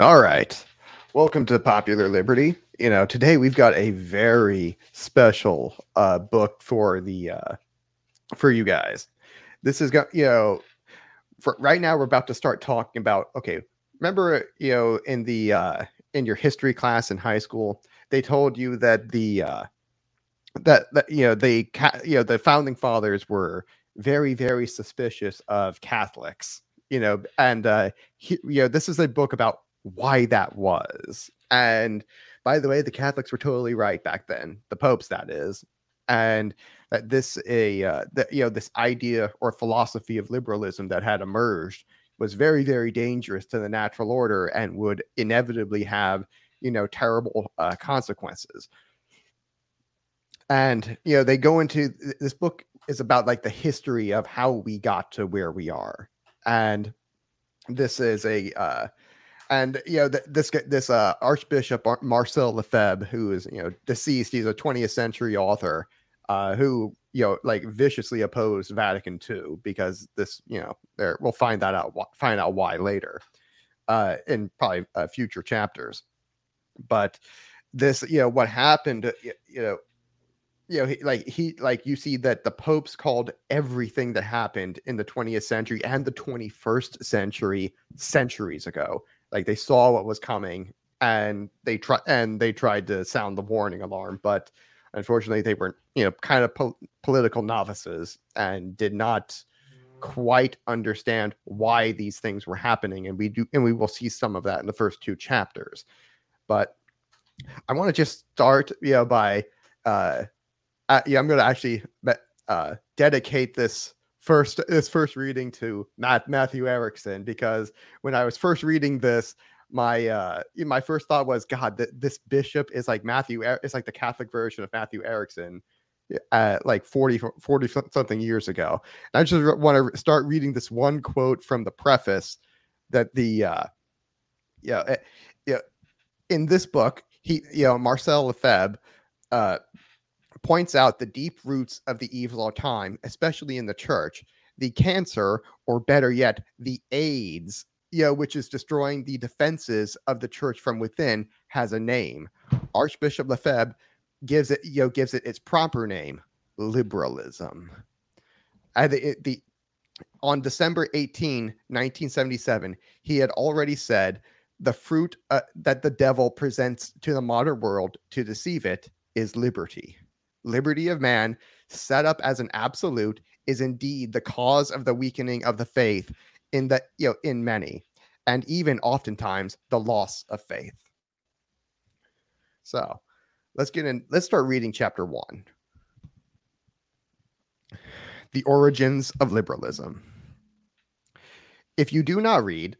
All right. Welcome to Popular Liberty. You know, today we've got a very special uh book for the uh for you guys. This is got you know for right now we're about to start talking about okay, remember you know in the uh in your history class in high school, they told you that the uh that, that you know the ca- you know the founding fathers were very very suspicious of Catholics, you know, and uh he, you know this is a book about why that was. And by the way, the Catholics were totally right back then, the popes, that is. And that this a uh, that you know this idea or philosophy of liberalism that had emerged was very very dangerous to the natural order and would inevitably have you know terrible uh, consequences and you know they go into this book is about like the history of how we got to where we are and this is a uh and you know th- this this uh archbishop marcel lefebvre who is you know deceased he's a 20th century author uh who you know like viciously opposed vatican ii because this you know there we'll find that out find out why later uh in probably uh, future chapters but this you know what happened you know you know, he, like he like you see that the popes called everything that happened in the 20th century and the 21st century centuries ago. Like they saw what was coming and they try and they tried to sound the warning alarm, but unfortunately they were you know kind of po- political novices and did not quite understand why these things were happening and we do and we will see some of that in the first two chapters. But i want to just start you know by uh uh, yeah, I'm going to actually uh, dedicate this first this first reading to Matt, Matthew Erickson because when I was first reading this, my uh my first thought was, God, that this bishop is like Matthew. It's like the Catholic version of Matthew Erickson, uh, like 40 40 something years ago. And I just want to start reading this one quote from the preface that the uh yeah yeah in this book he you know Marcel Lefebvre uh points out the deep roots of the evil of time, especially in the church, the cancer, or better yet, the AIDS, you know, which is destroying the defenses of the church from within, has a name. Archbishop Lefebvre gives it, you know, gives it its proper name, liberalism. The, the on December 18, 1977, he had already said the fruit uh, that the devil presents to the modern world to deceive it is liberty liberty of man, set up as an absolute, is indeed the cause of the weakening of the faith in the you know in many, and even oftentimes the loss of faith. So let's get in, let's start reading chapter one. The origins of liberalism. If you do not read,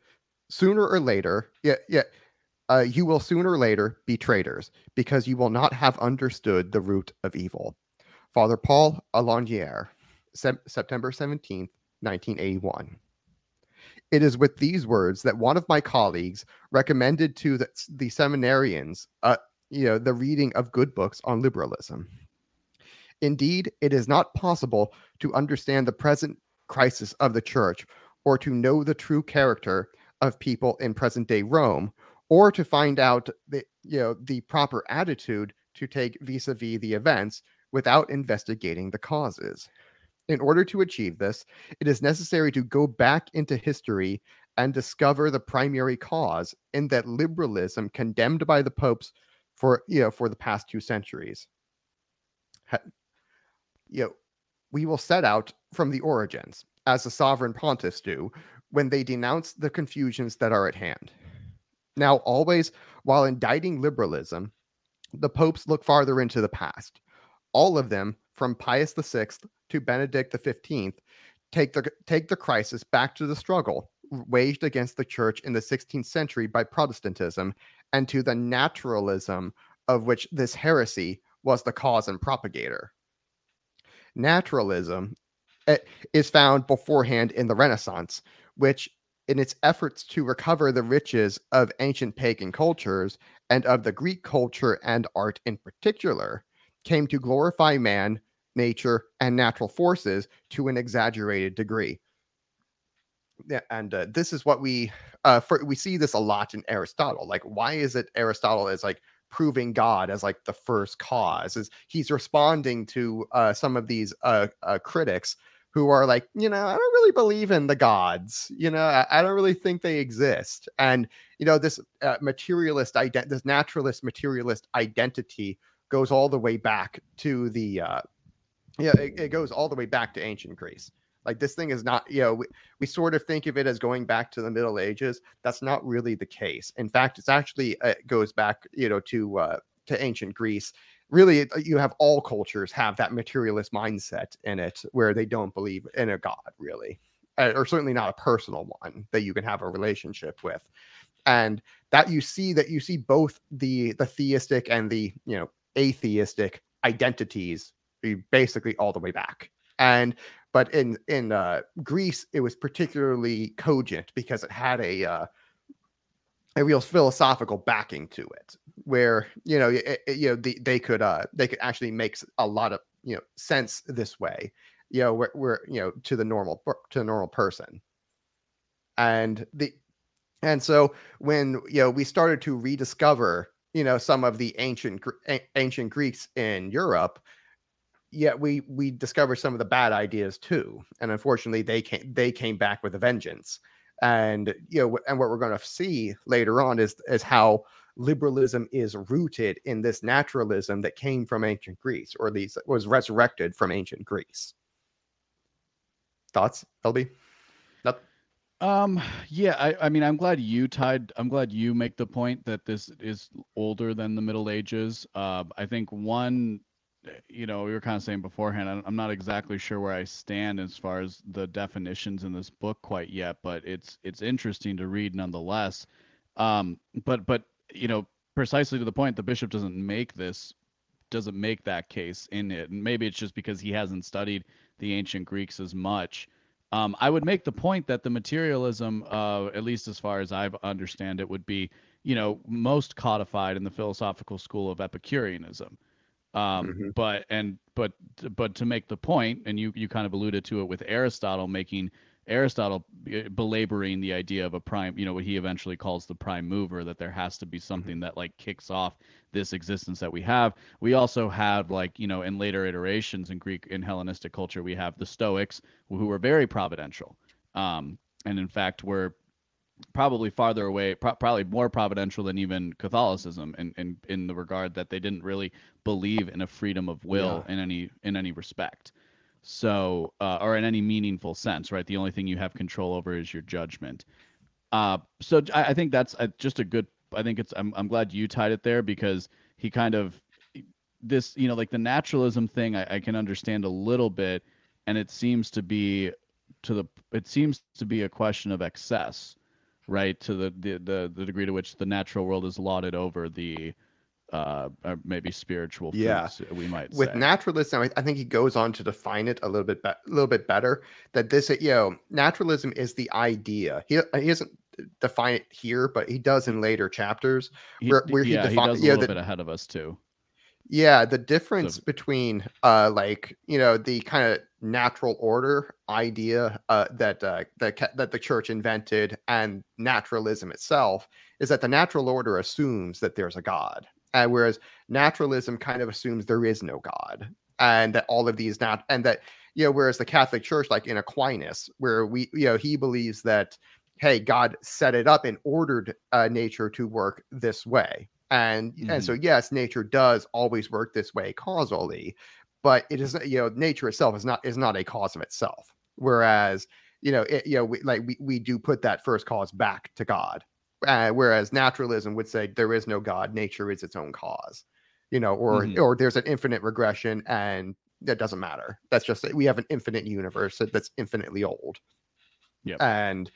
sooner or later, yeah, yeah uh, you will sooner or later be traitors because you will not have understood the root of evil. Father Paul Aulagnier, se- September 17th, 1981. It is with these words that one of my colleagues recommended to the, the seminarians, uh, you know, the reading of good books on liberalism. Indeed, it is not possible to understand the present crisis of the church or to know the true character of people in present day Rome or to find out the you know the proper attitude to take vis-a-vis the events without investigating the causes. In order to achieve this, it is necessary to go back into history and discover the primary cause in that liberalism condemned by the popes for you know for the past two centuries. You know, we will set out from the origins, as the sovereign pontiffs do, when they denounce the confusions that are at hand. Now, always while indicting liberalism, the popes look farther into the past. All of them, from Pius VI to Benedict XV, take the take the crisis back to the struggle waged against the church in the 16th century by Protestantism and to the naturalism of which this heresy was the cause and propagator. Naturalism eh, is found beforehand in the Renaissance, which in its efforts to recover the riches of ancient pagan cultures and of the Greek culture and art in particular, came to glorify man, nature, and natural forces to an exaggerated degree. And uh, this is what we uh, for, we see this a lot in Aristotle. Like, why is it Aristotle is like proving God as like the first cause? Is he's responding to uh, some of these uh, uh, critics who are like, you know, I don't really believe in the gods. You know, I, I don't really think they exist. And you know, this uh, materialist ident, this naturalist materialist identity goes all the way back to the, uh, yeah, it, it goes all the way back to ancient Greece. Like this thing is not, you know, we, we sort of think of it as going back to the Middle Ages. That's not really the case. In fact, it's actually uh, goes back, you know, to uh, to ancient Greece. Really, you have all cultures have that materialist mindset in it, where they don't believe in a god, really, uh, or certainly not a personal one that you can have a relationship with. And that you see that you see both the the theistic and the you know atheistic identities basically all the way back. And but in in uh, Greece, it was particularly cogent because it had a uh, a real philosophical backing to it, where you know it, it, you know the, they could uh, they could actually make a lot of you know sense this way, you know where, where you know to the normal to the normal person, and the and so when you know we started to rediscover you know some of the ancient ancient Greeks in Europe, yet we we discovered some of the bad ideas too. And unfortunately they came they came back with a vengeance and you know and what we're going to see later on is is how liberalism is rooted in this naturalism that came from ancient greece or least was resurrected from ancient greece. Thoughts lb um yeah I, I mean i'm glad you tied i'm glad you make the point that this is older than the middle ages. Uh, i think one you know, we were kind of saying beforehand, I'm not exactly sure where I stand as far as the definitions in this book quite yet, but it's it's interesting to read nonetheless. Um, but but you know, precisely to the point, the bishop doesn't make this doesn't make that case in it, and maybe it's just because he hasn't studied the ancient Greeks as much. Um, I would make the point that the materialism, uh, at least as far as I understand it, would be you know most codified in the philosophical school of Epicureanism um, mm-hmm. But and but but to make the point, and you you kind of alluded to it with Aristotle making Aristotle belaboring the idea of a prime, you know, what he eventually calls the prime mover, that there has to be mm-hmm. something that like kicks off this existence that we have. We also have like, you know, in later iterations in Greek in Hellenistic culture, we have the Stoics who were very providential. Um, and in fact were probably farther away, pro- probably more providential than even Catholicism, in, in in the regard that they didn't really believe in a freedom of will yeah. in any in any respect. So, uh, or in any meaningful sense, right? The only thing you have control over is your judgment. Uh, so I, I think that's a, just a good. I think it's. I'm I'm glad you tied it there because he kind of this, you know, like the naturalism thing. I, I can understand a little bit, and it seems to be to the. It seems to be a question of excess right? To the, the the the degree to which the natural world is lauded over the uh, or maybe spiritual yeah uh, we might with say. naturalism I, I, think he goes on to define it a little bit be- a little bit better that this you know naturalism is the idea he, uh, he doesn't define it here but he does in later chapters where, where yeah, he, defi- he does a little bit ahead of us too yeah, the difference so, between uh like, you know, the kind of natural order idea uh that uh that that the church invented and naturalism itself is that the natural order assumes that there's a god. And whereas naturalism kind of assumes there is no god and that all of these not and that you know whereas the Catholic Church like in Aquinas where we you know he believes that hey God set it up and ordered uh, nature to work this way and mm-hmm. and so yes nature does always work this way causally but it is you know nature itself is not is not a cause of itself. Whereas you know it, you know we, like we, we do put that first cause back to god uh, whereas naturalism would say there is no god nature is its own cause you know or mm-hmm. or there's an infinite regression and that doesn't matter. That's just we have an infinite universe that's infinitely old. Yeah and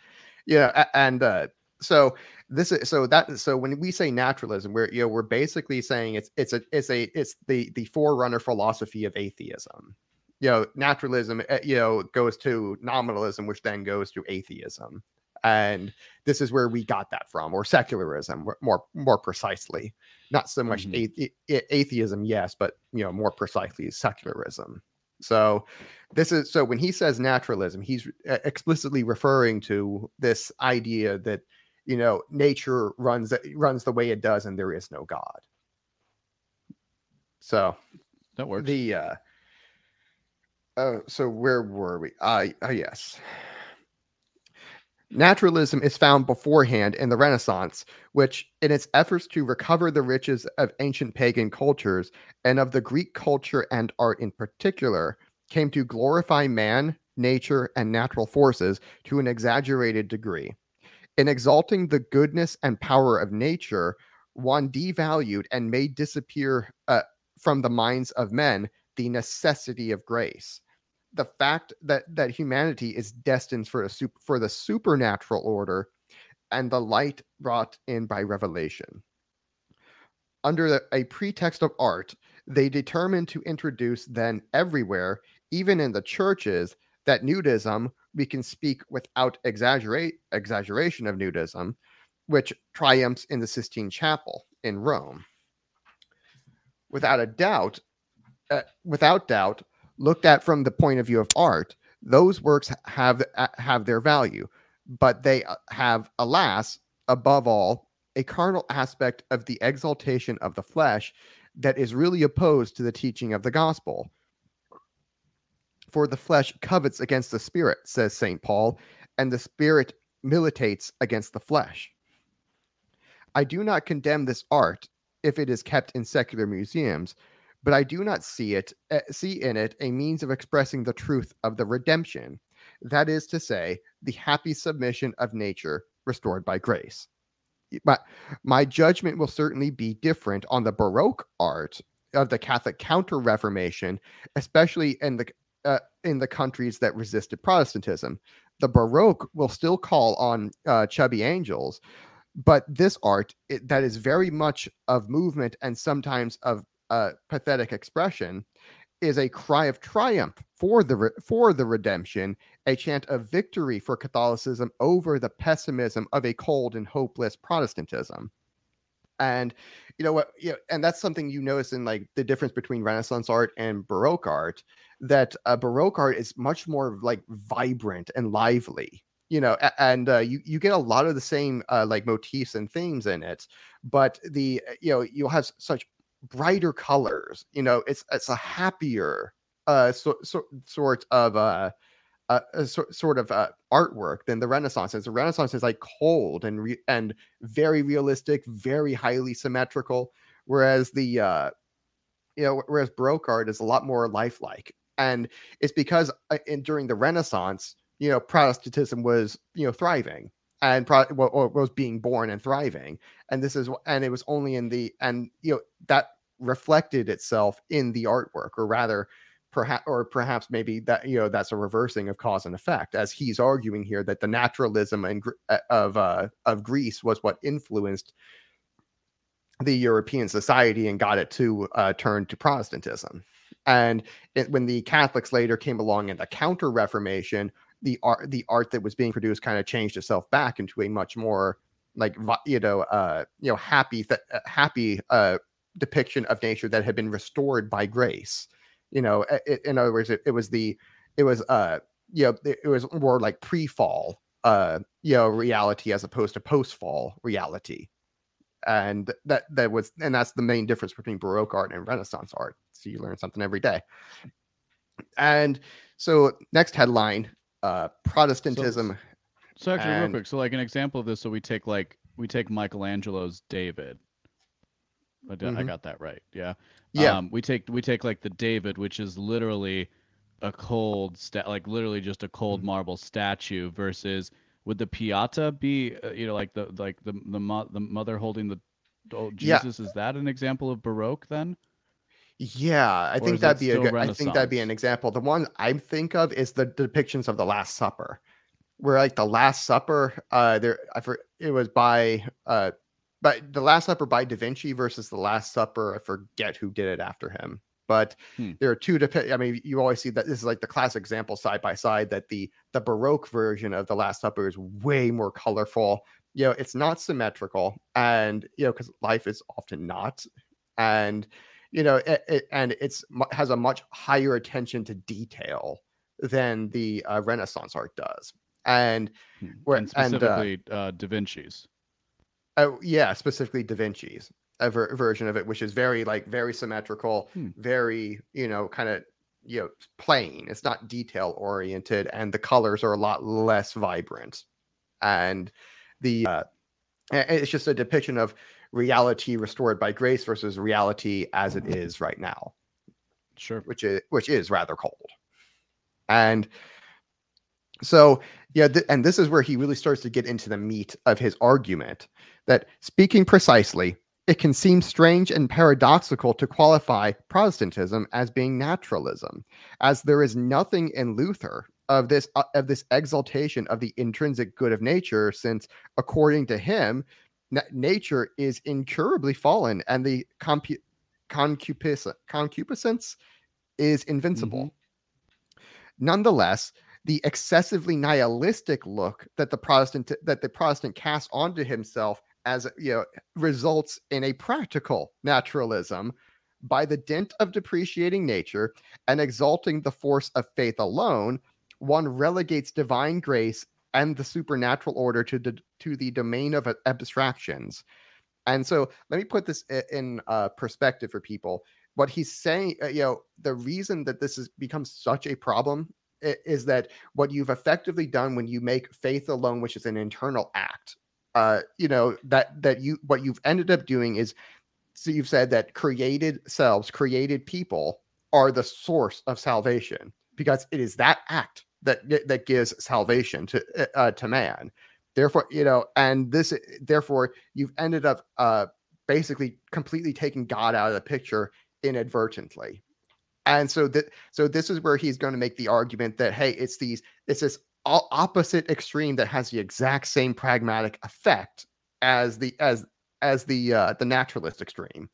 yeah and uh so this is so that so when we say naturalism we're you know we're basically saying it's it's a it's a it's the the forerunner philosophy of atheism. You know naturalism eh, you know goes to nominalism which then goes to atheism. And this is where we got that from or secularism more more precisely. Not so much mm-hmm. athe- atheism yes but you know more precisely secularism. So this is so when he says naturalism he's eh, explicitly referring to this idea that you know nature runs runs the way it does and there is no god so that works the uh uh, so where were we? Uh, uh, yes. Naturalism is found beforehand in the Renaissance, which, in its efforts to recover the riches of ancient pagan cultures and of the Greek culture and art in particular, came to glorify man, nature, and natural forces to an exaggerated degree. In exalting the goodness and power of nature, one devalued and made disappear uh, from the minds of men the necessity of grace. The fact that that humanity is destined for a for the supernatural order and the light brought in by revelation. Under a pretext of art they determined to introduce then everywhere even in the churches that nudism we can speak without exaggerate exaggeration of nudism which triumphs in the sistine chapel in rome without a doubt uh, without doubt looked at from the point of view of art, those works have have their value, but they uh, have, alas, above all, a carnal aspect of the exaltation of the flesh that is really opposed to the teaching of the gospel. For the flesh covets against the spirit, says St. Paul, and the spirit militates against the flesh. I do not condemn this art if it is kept in secular museums, but I do not see it uh, see in it a means of expressing the truth of the redemption. That is to say, the happy submission of nature restored by grace. But my judgment will certainly be different on the Baroque art of the Catholic Counter Reformation, especially in the uh, in the countries that resisted Protestantism. The Baroque will still call on uh, chubby angels, but this art it, that is very much of movement and sometimes of uh, pathetic expression is a cry of triumph for the re- for the redemption, a chant of victory for Catholicism over the pessimism of a cold and hopeless Protestantism. And you know what? You know, and that's something you notice in like the difference between Renaissance art and Baroque art. That uh, Baroque art is much more like vibrant and lively. You know, and uh, you you get a lot of the same uh, like motifs and themes in it, but the you know you'll have such brighter colors. You know, it's it's a happier uh so, so, sort of uh, uh, so, sort of uh, artwork than the Renaissance is. The Renaissance is like cold and re- and very realistic, very highly symmetrical, whereas the uh, you know whereas Baroque art is a lot more lifelike, and it's because uh, in, during the Renaissance, you know, Protestantism was you know thriving, and pro- or was being born and thriving and this is and it was only in the and you know that reflected itself in the artwork or rather perhaps or perhaps maybe that you know that's a reversing of cause and effect as he's arguing here that the naturalism and uh, of uh, of Greece was what influenced the European society and got it to uh, turn to Protestantism. And it, when the Catholics later came along in the Counter Reformation, the art the art that was being produced kind of changed itself back into a much more like you know uh you know happy th- uh, happy uh depiction of nature that had been restored by grace you know it, in other words it, it was the it was uh you know it, it was more like pre-fall uh you know reality as opposed to post-fall reality and that that was and that's the main difference between baroque art and renaissance art so you learn something every day and so next headline uh, Protestantism. So, so actually, and... real quick, so like an example of this, so we take like we take Michelangelo's David. I, did, mm-hmm. I got that right. Yeah. Yeah. Um, we take we take like the David, which is literally a cold stat, like literally just a cold mm-hmm. marble statue, versus would the Pieta be, uh, you know, like the like the the, mo- the mother holding the oh, Jesus? Yeah. Is that an example of Baroque then? Yeah, I think that'd be a good. I think that'd be an example. The one I think of is the depictions of the Last Supper, where like the Last Supper, uh, there I for it was by uh, but the Last Supper by Da Vinci versus the Last Supper. I forget who did it after him, but hmm. there are two. Dep- I mean, you always see that this is like the classic example side by side that the the Baroque version of the Last Supper is way more colorful. You know, it's not symmetrical, and you know because life is often not, and you know, it, it, and it's has a much higher attention to detail than the uh, Renaissance art does. And hmm, where and specifically and, uh, uh, Da Vinci's. Uh, yeah, specifically Da Vinci's a ver- version of it, which is very like very symmetrical, Hmm. very you know kind of you know plain. It's not detail oriented, and the colors are a lot less vibrant, and the uh, it's just a depiction of reality restored by grace versus reality as it is right now Sure. which is which is rather cold. And so, yeah, th- and this is where he really starts to get into the meat of his argument that speaking precisely, it can seem strange and paradoxical to qualify Protestantism as being naturalism, as there is nothing in Luther of this uh, of this exaltation of the intrinsic good of nature, since according to him, na- nature is incurably fallen, and the compu- concupiscence, concupiscence is invincible. Nonetheless, the excessively nihilistic look that the Protestant that the Protestant casts onto himself as you know results in a practical naturalism by the dint of depreciating nature and exalting the force of faith alone one relegates divine grace and the supernatural order to the to the domain of abstractions. And so let me put this in uh, perspective for people. What he's saying uh, you know the reason that this has become such a problem is that what you've effectively done when you make faith alone which is an internal act uh you know that that you what you've ended up doing is so you've said that created selves created people are the source of salvation because it is that act that that gives salvation to uh, uh, to man. Therefore you know and this therefore you've ended up uh basically completely taking god out of the picture inadvertently. And so that so this is where he's going to make the argument that hey it's these it's this opposite extreme that has the exact same pragmatic effect as the as as the uh the naturalist extreme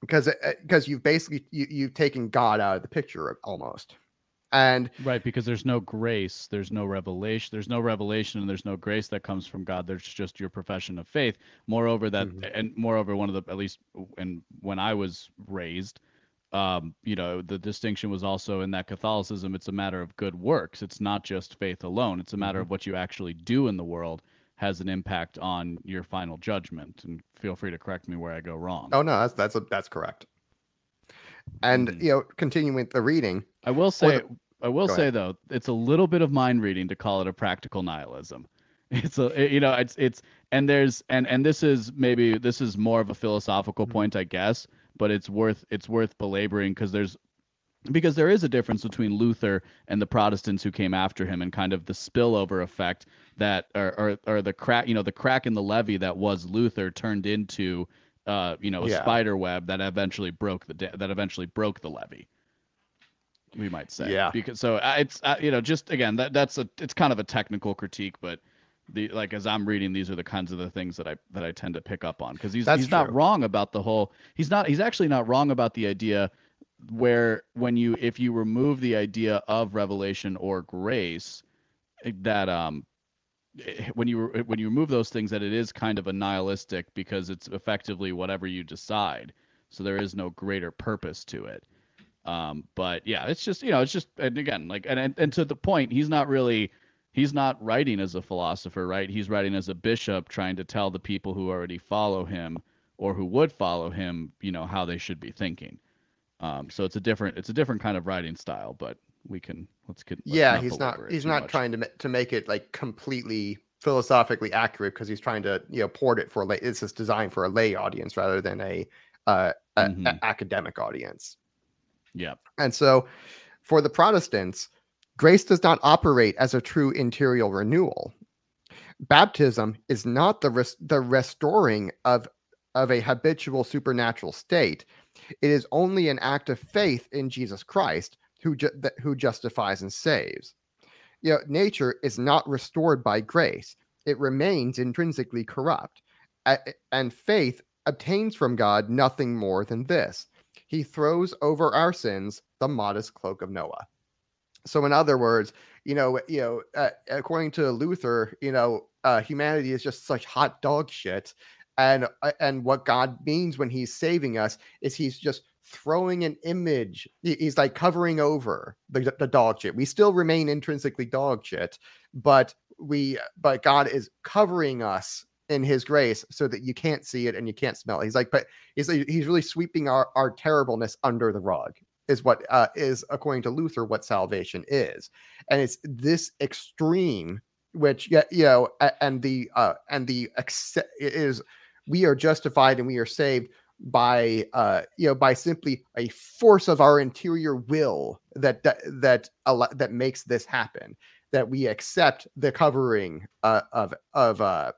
because because you've basically you, you've taken god out of the picture almost and Right, because there's no grace, there's no revelation, there's no revelation, and there's no grace that comes from God. There's just your profession of faith. Moreover, that Mhm. and moreover, one of the at least and when I was raised, um, you know, the distinction was also in that Catholicism. It's a matter of good works. It's not just faith alone. It's a matter Mhm. of what you actually do in the world has an impact on your final judgment. And feel free to correct me where I go wrong. oh no that's that's a, that's correct and Mhm. you know continuing with the reading I will say, the- I will Go say ahead. though, it's a little bit of mind reading to call it a practical nihilism. It's a, it- you know, it's it's and there's and and this is maybe this is more of a philosophical Mhm. point, I guess, but it's worth it's worth belaboring because there's because there is a difference between Luther and the Protestants who came after him and kind of the spillover effect that or or, or the crack, you know, the crack in the levee that was Luther turned into uh, you know, a Yeah. spider web that eventually broke the da- that eventually broke the levee we might say. Yeah. Because so uh, it's uh, you know just again that that's a it's kind of a technical critique, but the like as I'm reading these are the kinds of the things that I that I tend to pick up on. Because he's That's he's not wrong about the whole he's not he's actually not wrong about the idea where when you if you remove the idea of revelation or grace eh, that um eh, when you when you remove those things that it is kind of a nihilistic because it's effectively whatever you decide. So there is no greater purpose to it. Um but yeah it's just you know it's just and again like and and, and to the point he's not really he's not writing as a philosopher right he's writing as a bishop trying to tell the people who already follow him or who would follow him you know how they should be thinking um so it's a different it's a different kind of writing style but we can let's get let's yeah he's not he's not much. trying to to make it like completely philosophically accurate because he's trying to you know port it for lay it's just designed for a lay audience rather than a uh a, a Mhm. academic audience yeah and so for the protestants grace does not operate as a true interior renewal baptism is not the res- the restoring of of a habitual supernatural state it is only an act of faith in jesus christ who ju- who justifies and saves you know, nature is not restored by grace. It remains intrinsically corrupt. A- and faith obtains from God nothing more than this. He throws over our sins the modest cloak of Noah. So, in other words, you know, you know, uh, according to Luther, you know, uh, humanity is just such hot dog shit, and uh, and what God means when He's saving us is He's just throwing an image. He's like covering over the, the dog shit. We still remain intrinsically dog shit, but we but God is covering us in his grace so that you can't see it and you can't smell it. He's like, but he's he's really sweeping our, our terribleness under the rug is what uh, is according to Luther what salvation is, and it's this extreme which yeah you know and the uh and the accept is we are justified and we are saved by uh you know by simply a force of our interior will that that that, that makes this happen that we accept the covering uh, of of uh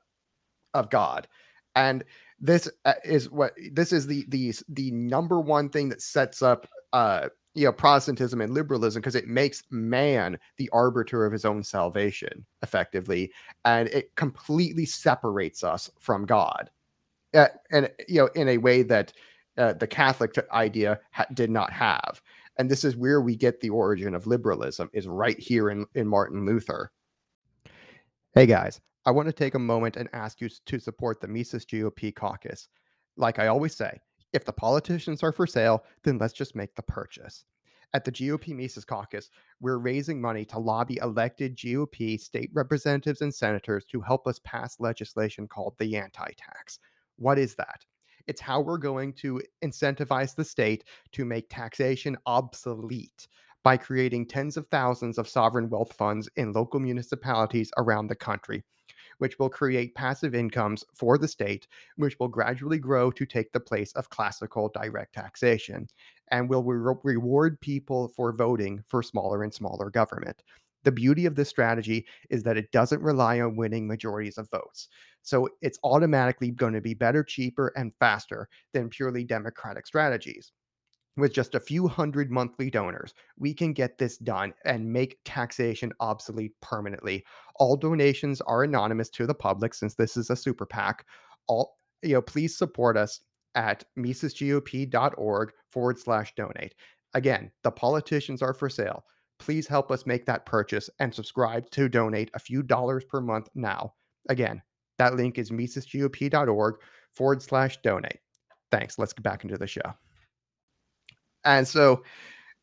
of god. And this uh, is what this is the the the number one thing that sets up uh you know protestantism and liberalism because it makes man the arbiter of his own salvation effectively and it completely separates us from god. Uh, and you know in a way that uh, the catholic idea ha- did not have. And this is where we get the origin of liberalism is right here in, in martin luther. Hey guys i want to take a moment and ask you to support the mises gop caucus. Like i always say if the politicians are for sale, then let's just make the purchase. At the GOP Mises Caucus, we're raising money to lobby elected GOP state representatives and senators to help us pass legislation called the anti tax. What is that? It's how we're going to incentivize the state to make taxation obsolete by creating tens of thousands of sovereign wealth funds in local municipalities around the country which will create passive incomes for the state, which will gradually grow to take the place of classical direct taxation and will re- reward people for voting for smaller and smaller government. The beauty of this strategy is that it doesn't rely on winning majorities of votes. So it's automatically going to be better, cheaper, and faster than purely democratic strategies with just a few hundred monthly donors, we can get this done and make taxation obsolete permanently. All donations are anonymous to the public since this is a super PAC. All you know, please support us at misesgop.org forward slash donate. Again, the politicians are for sale. Please help us make that purchase and subscribe to donate a few dollars per month now. Again, that link is misesgop.org forward slash donate. Thanks. Let's get back into the show. And so,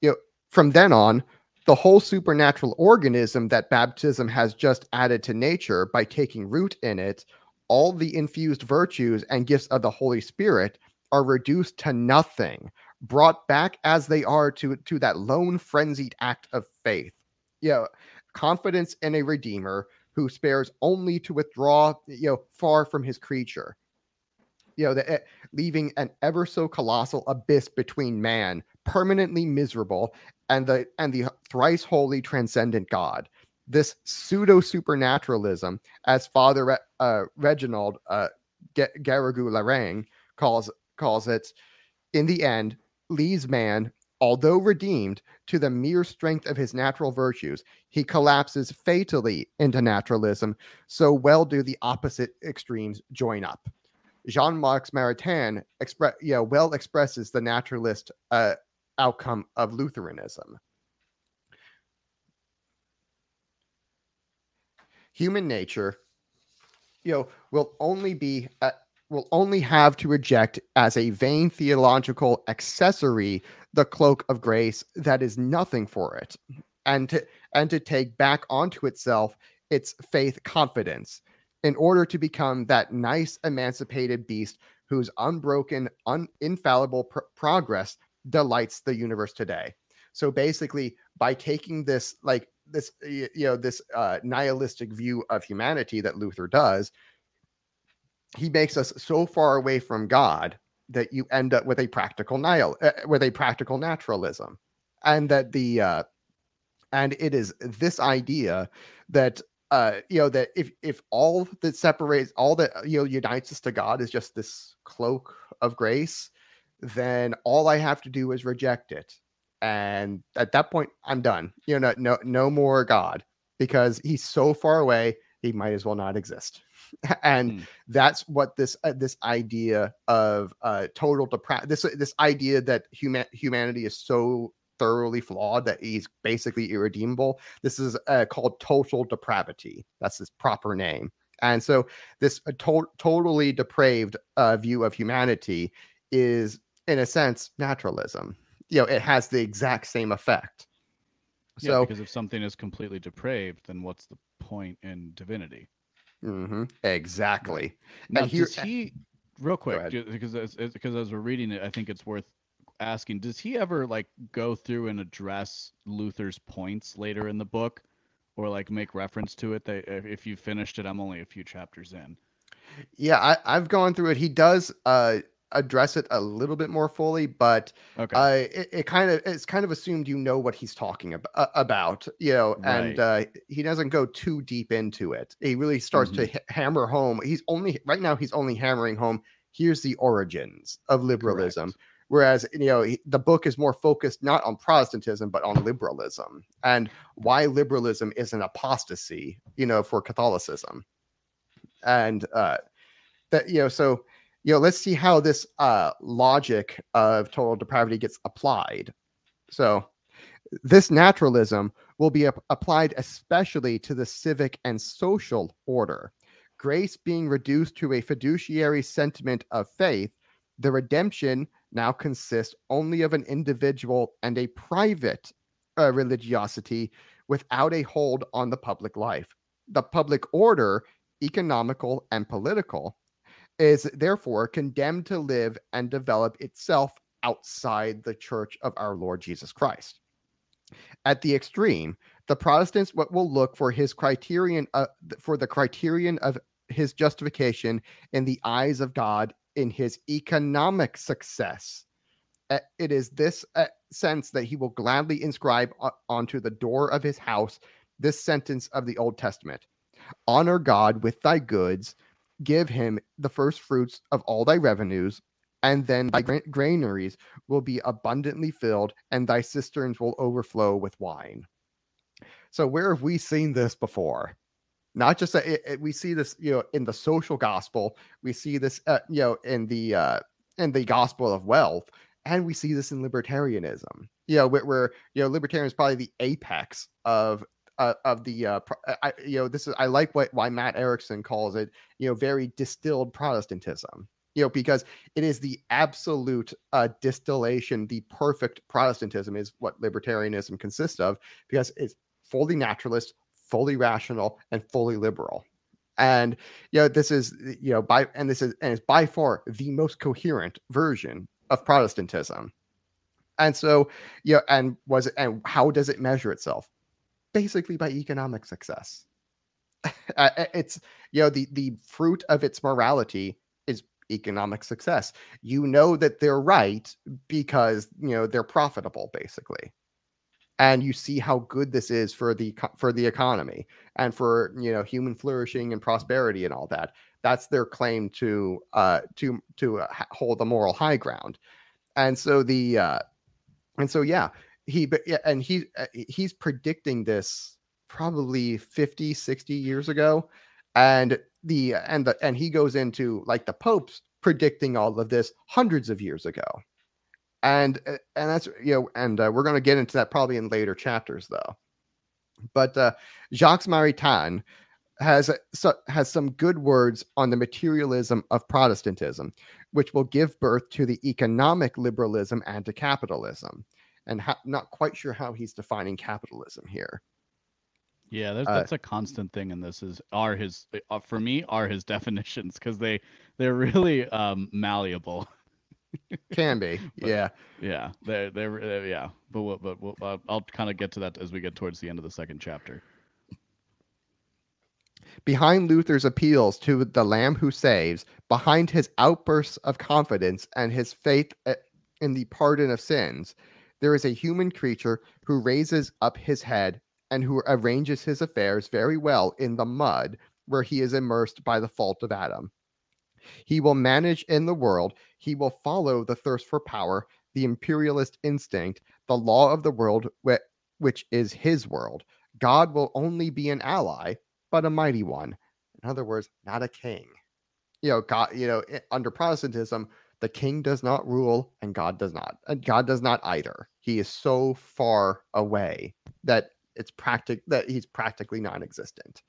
you know, from then on, the whole supernatural organism that baptism has just added to nature by taking root in it, all the infused virtues and gifts of the Holy Spirit are reduced to nothing, brought back as they are to, to that lone frenzied act of faith. You know, confidence in a redeemer who spares only to withdraw, you know, far from his creature you know, the, eh, leaving an ever so colossal abyss between man, permanently miserable, and the and the thrice holy transcendent God. This pseudo supernaturalism, as Father uh, Reginald uh, Garrigou Lagrange calls calls it, in the end, leaves man, although redeemed, to the mere strength of his natural virtues. He collapses fatally into naturalism. So well do the opposite extremes join up. Jean-Marc Maritain well expresses the naturalist uh, outcome of Lutheranism. Human nature, you know, will only be uh, will only have to reject as a vain theological accessory the cloak of grace that is nothing for it, and to and to take back onto itself its faith confidence in order to become that nice emancipated beast whose unbroken, un- infallible pr- progress delights the universe today. So basically, by taking this, like this, you know, this uh, nihilistic view of humanity that Luther does, he makes us so far away from God that you end up with a practical nihil, uh, with a practical naturalism, and that the, uh, and it is this idea that uh you know that if if all that separates all that you know unites us to god is just this cloak of grace then all i have to do is reject it. And at that point i'm done. You know no no more god because he's so far away he might as well not exist. And mm. that's what this uh, this idea of uh total depravity this this idea that human humanity is so thoroughly flawed that he's basically irredeemable. This is uh, called total depravity. That's his proper name. And so, this uh, to- totally depraved uh, view of humanity is, in a sense, naturalism. You know, it has the exact same effect. So, yeah, because if something is completely depraved, then what's the point in divinity? hmm Exactly. Now, And here- does he, real quick, because as, as- because as we're reading it, I think it's worth asking. Does he ever like go through and address Luther's points later in the book, or like make reference to it? That if you finished it, I'm only a few chapters in. Yeah, I, I've gone through it. He does uh, address it a little bit more fully, but Okay. uh, it, it kind of it's kind of assumed you know what he's talking ab- about, you know, and uh, he doesn't go too deep into it. He really starts to h- hammer home. He's only right now he's only hammering home. Here's the origins of liberalism. Correct. Whereas you know the book is more focused not on Protestantism but on liberalism and why liberalism is an apostasy, you know, for Catholicism, and uh, that you know so you know let's see how this uh, logic of total depravity gets applied. So this naturalism will be ap- applied especially to the civic and social order. Grace being reduced to a fiduciary sentiment of faith, the redemption now consist only of an individual and a private uh, religiosity without a hold on the public life. The public order, economical and political, is therefore condemned to live and develop itself outside the church of our Lord Jesus Christ. At the extreme, the Protestants what will look for his criterion uh, for the criterion of his justification in the eyes of God in his economic success. Uh, It is this uh, sense that he will gladly inscribe onto the door of his house this sentence of the Old Testament Honor God with thy goods, give him the first fruits of all thy revenues, and then thy granaries will be abundantly filled, and thy cisterns will overflow with wine. So, where have we seen this before? Not just that it, it- we see this, you know, in the social gospel. We see this, uh, you know, in the uh, in the gospel of wealth, and we see this in libertarianism. You know, where, where you know, libertarian is probably the apex of uh, of the uh, I, you know, this is I like what why Matt Erickson calls it, you know, very distilled Protestantism. You know, because it is the absolute uh, distillation, the perfect Protestantism is what libertarianism consists of, because it's fully naturalist, fully rational, and fully liberal. And you know, this is you know by and this is and it's by far the most coherent version of Protestantism. And so, you know, and was it and how does it measure itself? Basically by economic success. Uh, it's you know the the fruit of its morality is economic success. You know that they're right because you know they're profitable basically. And you see how good this is for the for the economy and for you know human flourishing and prosperity and all that. That's their claim to uh to to uh, hold the moral high ground. And so the uh and so yeah, he and he uh, he's predicting this probably 50 60 years ago and the and the and he goes into like the popes predicting all of this hundreds of years ago and uh, and that's you know and uh, we're going to get into that probably in later chapters though but uh jacques maritain has a- so, has some good words on the materialism of protestantism which will give birth to the economic liberalism and to capitalism and ha- not quite sure how he's defining capitalism here Yeah, that's, Uh, a constant thing in this. Is are his uh, for me are his definitions because they they're really um malleable. Can be But- yeah Yeah, they're they're uh, yeah. But we'll, but we'll, uh, I'll kind of get to that as we get towards the end of the second chapter. Behind Luther's appeals to the Lamb who saves, behind his outbursts of confidence and his faith uh, in the pardon of sins, there is a human creature who raises up his head and who arranges his affairs very well in the mud where he is immersed by the fault of Adam. He will manage in the world, he will follow the thirst for power, the imperialist instinct, the law of the world, which is his world. God will only be an ally, but a mighty one. In other words, not a king. You know, God, you know, eh, under Protestantism, the king does not rule and God does not. And God does not either. He is so far away that it's practic that he's practically non-existent.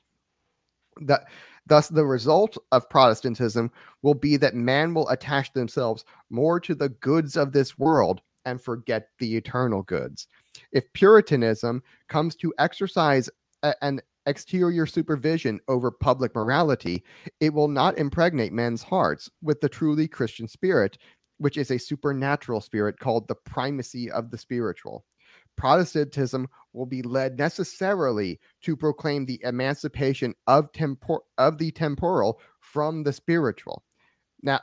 That thus the result of Protestantism will be that man will attach themselves more to the goods of this world and forget the eternal goods. If Puritanism comes to exercise a- an exterior supervision over public morality, it will not impregnate men's hearts with the truly Christian spirit, which is a supernatural spirit called the primacy of the spiritual. Protestantism will be led necessarily to proclaim the emancipation of tempor- of the temporal from the spiritual. Now,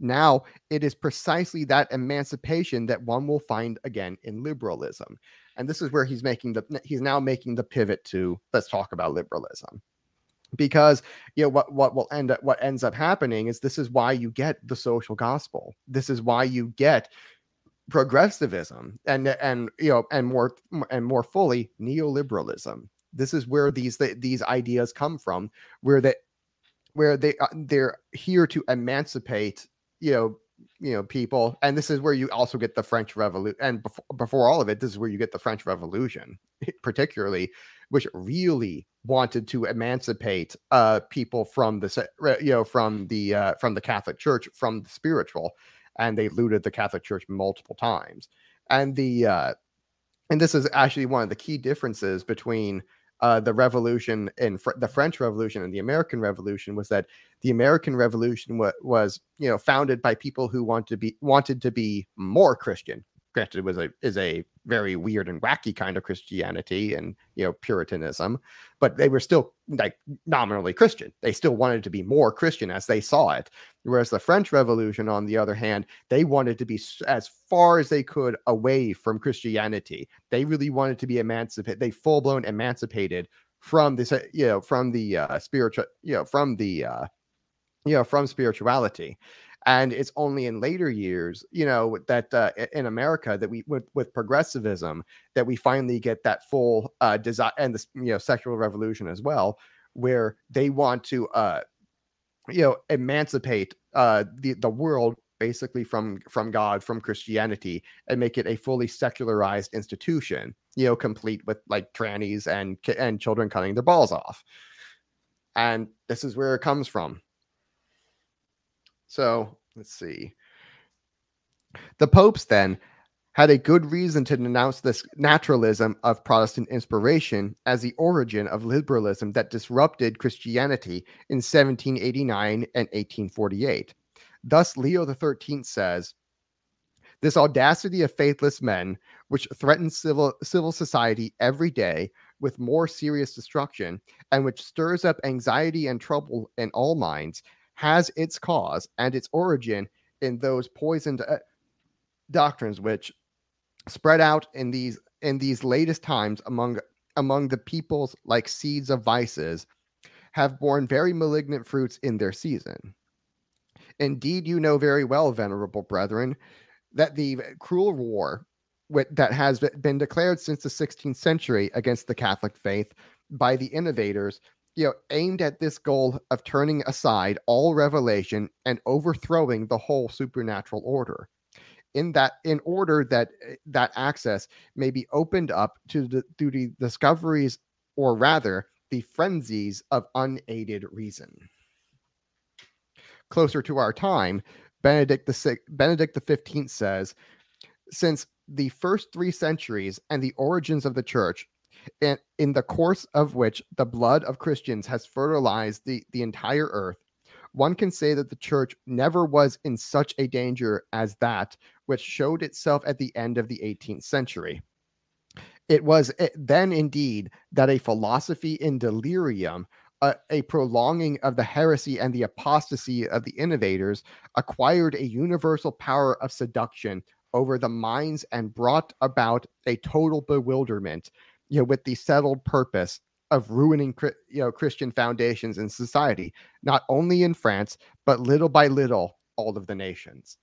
now it is precisely that emancipation that one will find again in liberalism. And this is where he's making the he's now making the pivot to let's talk about liberalism. Because you know what what will end up what ends up happening is this is why you get the social gospel. This is why you get progressivism and and you know and more and more fully neoliberalism. This is where these these ideas come from where they where they uh, they're here to emancipate you know you know people and this is where you also get the french revolution and before, before all of it this is where you get the french revolution particularly which really wanted to emancipate uh people from the you know from the uh from the catholic church from the spiritual and they looted the Catholic Church multiple times. And the uh, and this is actually one of the key differences between uh, the revolution in fr- the French Revolution and the American Revolution was that the American Revolution was you know founded by people who wanted to be wanted to be more Christian, granted was a is a very weird and wacky kind of Christianity and you know Puritanism, but they were still like nominally Christian. They still wanted to be more Christian as they saw it. Whereas the French Revolution, on the other hand, they wanted to be as far as they could away from Christianity. They really wanted to be emancipated. They full blown emancipated from this, uh, you know, from the uh, spiritual, you know, from the uh, you know, from spirituality and it's only in later years you know that uh, in america that we with, with progressivism that we finally get that full uh desire and the you know sexual revolution as well where they want to uh you know emancipate uh the the world basically from from god from christianity and make it a fully secularized institution you know complete with like trannies and and children cutting their balls off. And this is where it comes from so let's see. The popes then had a good reason to denounce this naturalism of Protestant inspiration as the origin of liberalism that disrupted Christianity in 1789 and 1848. Thus, Leo XIII says, This audacity of faithless men, which threatens civil, civil society every day with more serious destruction, and which stirs up anxiety and trouble in all minds, has its cause and its origin in those poisoned uh, doctrines which spread out in these in these latest times among among the peoples like seeds of vices have borne very malignant fruits in their season. Indeed you know very well venerable brethren that the cruel war that has been declared since the 16th century against the catholic faith by the innovators you know, aimed at this goal of turning aside all revelation and overthrowing the whole supernatural order. In that, in order that eh, that access may be opened up to the to the discoveries, or rather, the frenzies of unaided reason. Closer to our time, Benedict the Benedict the Fifteenth says, since the first three centuries and the origins of the church, in, in the course of which the blood of Christians has fertilized the, the entire earth, one can say that the church never was in such a danger as that which showed itself at the end of the 18th century. It was eh, then indeed that a philosophy in delirium, a, a prolonging of the heresy and the apostasy of the innovators, acquired a universal power of seduction over the minds and brought about a total bewilderment you know, with the settled purpose of ruining you know Christian foundations in society, not only in France but little by little all of the nations.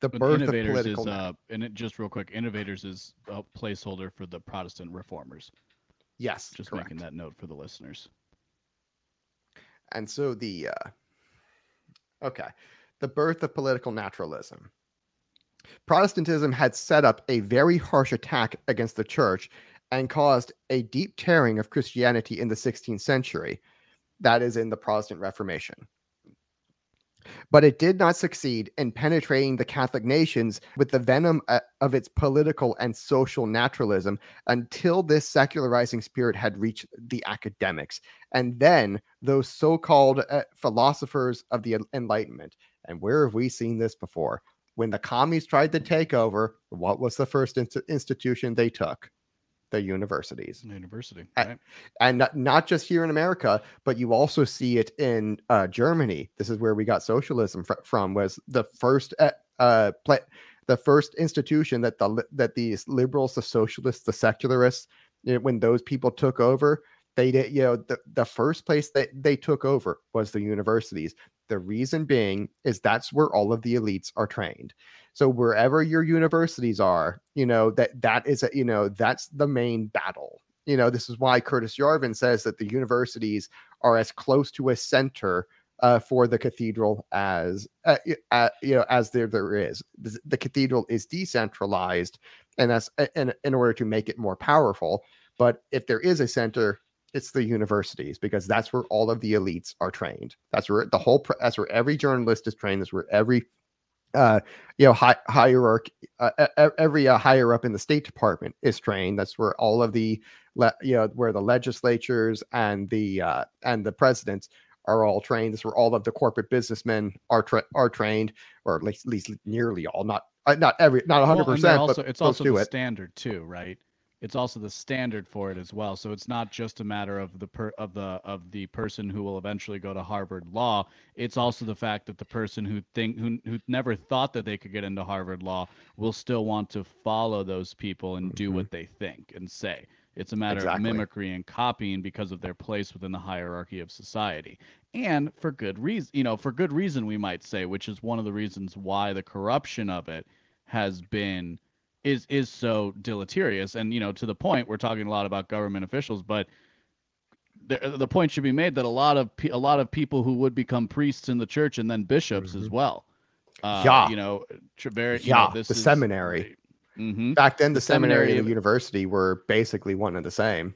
The but birth innovators of political is, uh, and it just real quick, innovators is a placeholder for the Protestant reformers. Yes, just correct. making that note for the listeners. And so the uh, okay, the birth of political naturalism. Protestantism had set up a very harsh attack against the church and caused a deep tearing of Christianity in the 16th century. That is in the Protestant Reformation. but it did not succeed in penetrating the Catholic nations with the venom uh, of its political and social naturalism until this secularizing spirit had reached the academics. And then those so called uh, philosophers of the Enlightenment. And where have we seen this before? When the commies tried to take over, what was the first institution they took? the universities. University, right? and, not, not just here in America, but you also see it in uh, Germany. This is where we got socialism fr- from. Was the first uh, uh the first institution that the that these liberals, the socialists, the secularists, you know, when those people took over, they did. You know, the the first place that they took over was the universities. The reason being is that's where all of the elites are trained. So wherever your universities are, you know, that that is a, you know, that's the main battle. You know, this is why Curtis Yarvin says that the universities are as close to a center uh, for the cathedral as uh, uh, you know as there there is. The, the, cathedral is decentralized, and that's in in order to make it more powerful. But if there is a center, it's the universities because that's where all of the elites are trained. That's where the whole that's where every journalist is trained. That's where every uh, you know, hi- hierarchy, uh, every uh, higher up in the State Department is trained. That's where all of the, le- you know, where the legislatures and the uh, and the presidents are all trained. That's where all of the corporate businessmen are tra- are trained, or at least, at least nearly all. Not uh, not every, not hundred well, percent. Also, but it's also the it. standard too, right? It's also the standard for it as well. So it's not just a matter of the per, of the of the person who will eventually go to Harvard Law. It's also the fact that the person who think who who never thought that they could get into Harvard Law will still want to follow those people and do mm-hmm. what they think and say. It's a matter exactly. of mimicry and copying because of their place within the hierarchy of society. And for good reason, you know, for good reason we might say, which is one of the reasons why the corruption of it has been is is so deleterious and you know to the point we're talking a lot about government officials but the, the point should be made that a lot of a lot of people who would become priests in the church and then bishops mm-hmm. as well uh, yeah you know very yeah know, the is, seminary mm-hmm. back then the, the seminary, seminary and the university were basically one and the same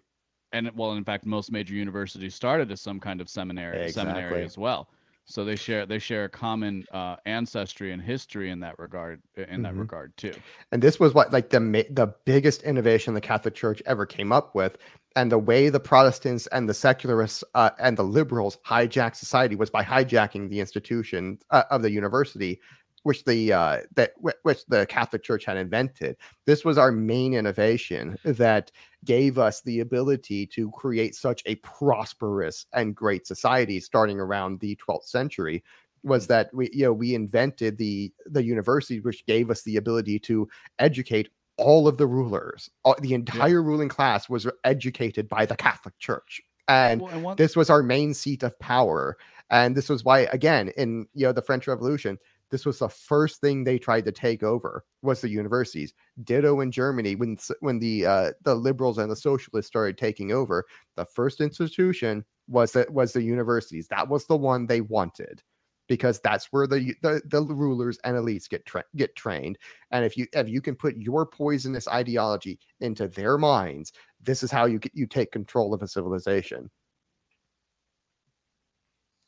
and well in fact most major universities started as some kind of seminary exactly. seminary as well so they share they share a common uh, ancestry and history in that regard in mm-hmm. that regard too and this was what like the the biggest innovation the catholic church ever came up with and the way the protestants and the secularists uh, and the liberals hijacked society was by hijacking the institution uh, of the university which the uh, that which the Catholic Church had invented. This was our main innovation that gave us the ability to create such a prosperous and great society starting around the 12th century was that we you know we invented the the university which gave us the ability to educate all of the rulers. All, the entire yeah. ruling class was educated by the catholic church. And well, want- this was our main seat of power. And this was why again in you know the french revolution this was the first thing they tried to take over was the universities. Ditto in Germany when when the uh, the liberals and the socialists started taking over. The first institution was that was the universities. That was the one they wanted because that's where the the, the rulers and elites get tra- get trained. And if you if you can put your poisonous ideology into their minds, this is how you you take control of a civilization.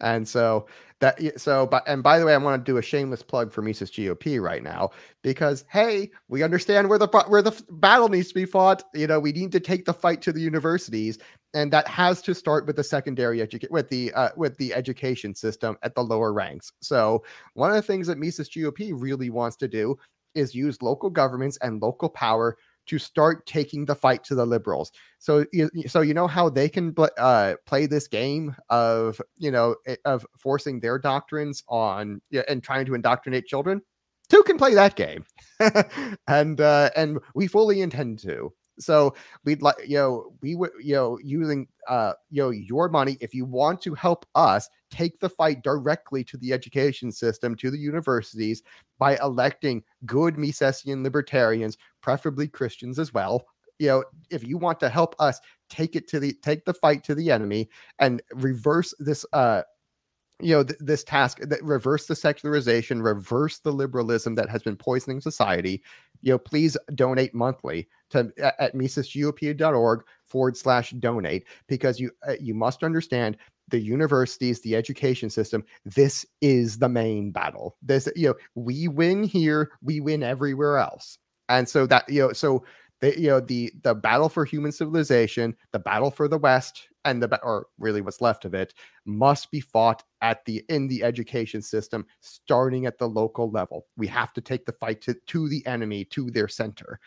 And so that so but and by the way, I want to do a shameless plug for Mises GOP right now because hey, we understand where the where the battle needs to be fought. You know, we need to take the fight to the universities, and that has to start with the secondary education with the uh, with the education system at the lower ranks. So one of the things that Mises GOP really wants to do is use local governments and local power to start taking the fight to the liberals. So, so you know how they can uh, play this game of you know of forcing their doctrines on and trying to indoctrinate children. Two can play that game, and uh, and we fully intend to. So we'd like, you know, we would, you know, using, uh, you know, your money. If you want to help us take the fight directly to the education system, to the universities by electing good Misesian libertarians, preferably Christians as well. You know, if you want to help us take it to the take the fight to the enemy and reverse this uh you know th- this task that reverse the secularization reverse the liberalism that has been poisoning society you know please donate monthly to at misesgop.org forward slash donate because you uh, you must understand the universities, the education system, this is the main battle. This, you know, we win here, we win everywhere else. And so that, you know, so the, you know, the the battle for human civilization, the battle for the West, and the or really what's left of it, must be fought at the in the education system, starting at the local level. We have to take the fight to, to the enemy, to their center,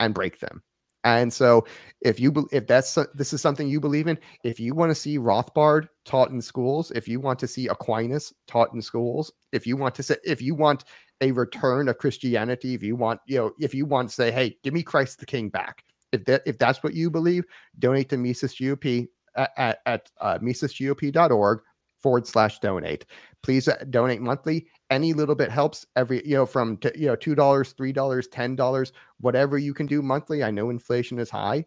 and break them. And so, if you if that's this is something you believe in, if you want to see Rothbard taught in schools, if you want to see Aquinas taught in schools, if you want to say if you want a return of Christianity, if you want you know if you want to say, hey, give me Christ the King back, if that if that's what you believe, donate to Mises GOP at, at, at uh, misesgop.org forward slash donate. Please uh, donate monthly. Any little bit helps. Every you know from t- you know two dollars, three dollars, ten dollars, whatever you can do monthly. I know inflation is high,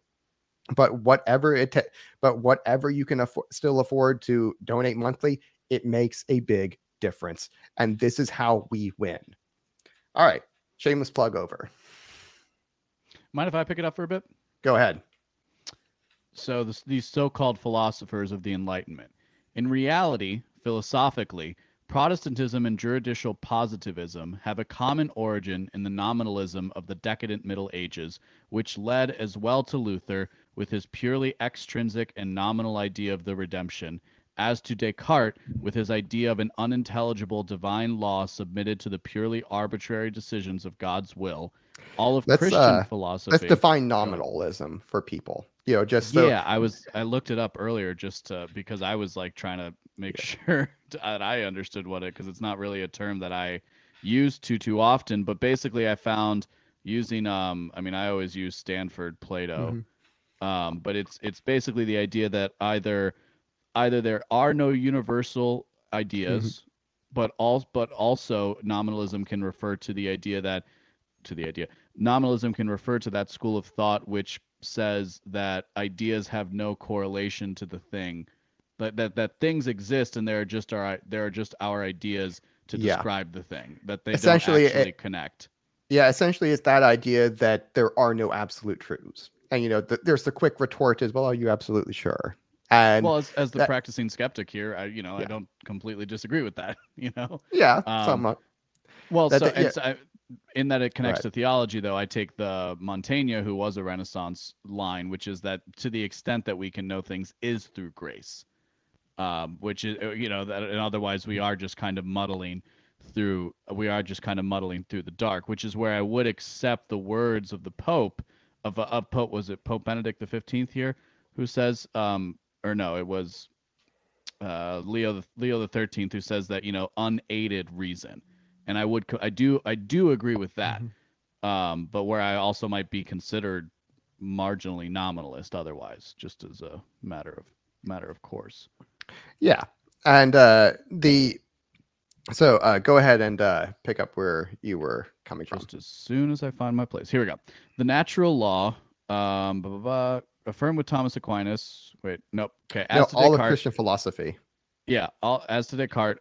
but whatever it ta- but whatever you can afford, still afford to donate monthly, it makes a big difference. And this is how we win. All right, shameless plug over. Mind if I pick it up for a bit? Go ahead. So this, these so-called philosophers of the Enlightenment in reality, philosophically, Protestantism and juridical positivism have a common origin in the nominalism of the decadent Middle Ages, which led as well to Luther with his purely extrinsic and nominal idea of the redemption, as to Descartes with his idea of an unintelligible divine law submitted to the purely arbitrary decisions of God's will. All of let's, Christian uh, philosophy. Let's define nominalism for people you know just so... yeah i was i looked it up earlier just to, because i was like trying to make yeah. sure that i understood what it because it's not really a term that i use too too often but basically i found using um i mean i always use stanford plato mm-hmm. um but it's it's basically the idea that either either there are no universal ideas mm-hmm. but all but also nominalism can refer to the idea that to the idea nominalism can refer to that school of thought which says that ideas have no correlation to the thing, that that, that things exist and they're just our there are just our ideas to yeah. describe the thing that they essentially don't actually it, connect. Yeah, essentially, it's that idea that there are no absolute truths, and you know, the, there's the quick retort as well. Are you absolutely sure? And well, as, as the that, practicing skeptic here, I you know yeah. I don't completely disagree with that. You know. Yeah. Um, somewhat. Well, that, so yeah. I, in that it connects right. to theology though i take the montaigne who was a renaissance line which is that to the extent that we can know things is through grace um, which is uh, you know that and otherwise we are just kind of muddling through we are just kind of muddling through the dark which is where i would accept the words of the pope of, of pope was it pope benedict the 15th here who says um or no it was uh leo leo the 13th who says that you know unaided reason and I would I do I do agree with that. Mm-hmm. Um, but where I also might be considered marginally nominalist otherwise, just as a matter of matter of course. Yeah, and uh, the so uh, go ahead and uh, pick up where you were coming from. Just as soon as I find my place. Here we go. The natural law, um, blah, blah, blah, affirmed with Thomas Aquinas. Wait, nope. Okay, as no, all Descartes, of Christian philosophy. Yeah, all as to Descartes,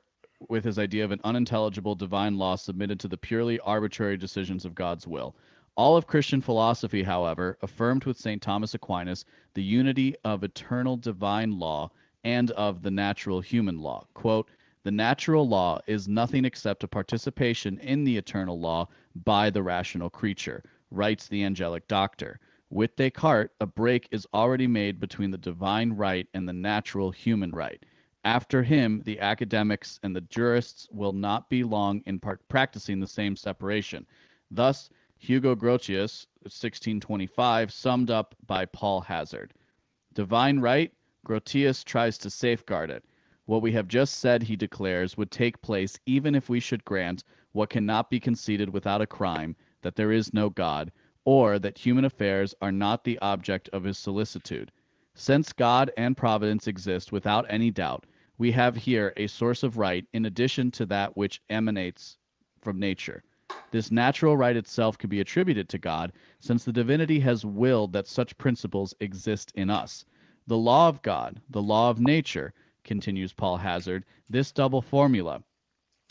with his idea of an unintelligible divine law submitted to the purely arbitrary decisions of God's will. All of Christian philosophy, however, affirmed with St. Thomas Aquinas the unity of eternal divine law and of the natural human law. Quote, the natural law is nothing except a participation in the eternal law by the rational creature, writes the angelic doctor. With Descartes, a break is already made between the divine right and the natural human right. After him, the academics and the jurists will not be long in practicing the same separation. Thus, Hugo Grotius, 1625, summed up by Paul Hazard. Divine right, Grotius tries to safeguard it. What we have just said, he declares, would take place even if we should grant what cannot be conceded without a crime, that there is no God, or that human affairs are not the object of his solicitude. Since God and providence exist without any doubt, we have here a source of right in addition to that which emanates from nature. This natural right itself can be attributed to God, since the divinity has willed that such principles exist in us. The law of God, the law of nature, continues Paul Hazard, this double formula.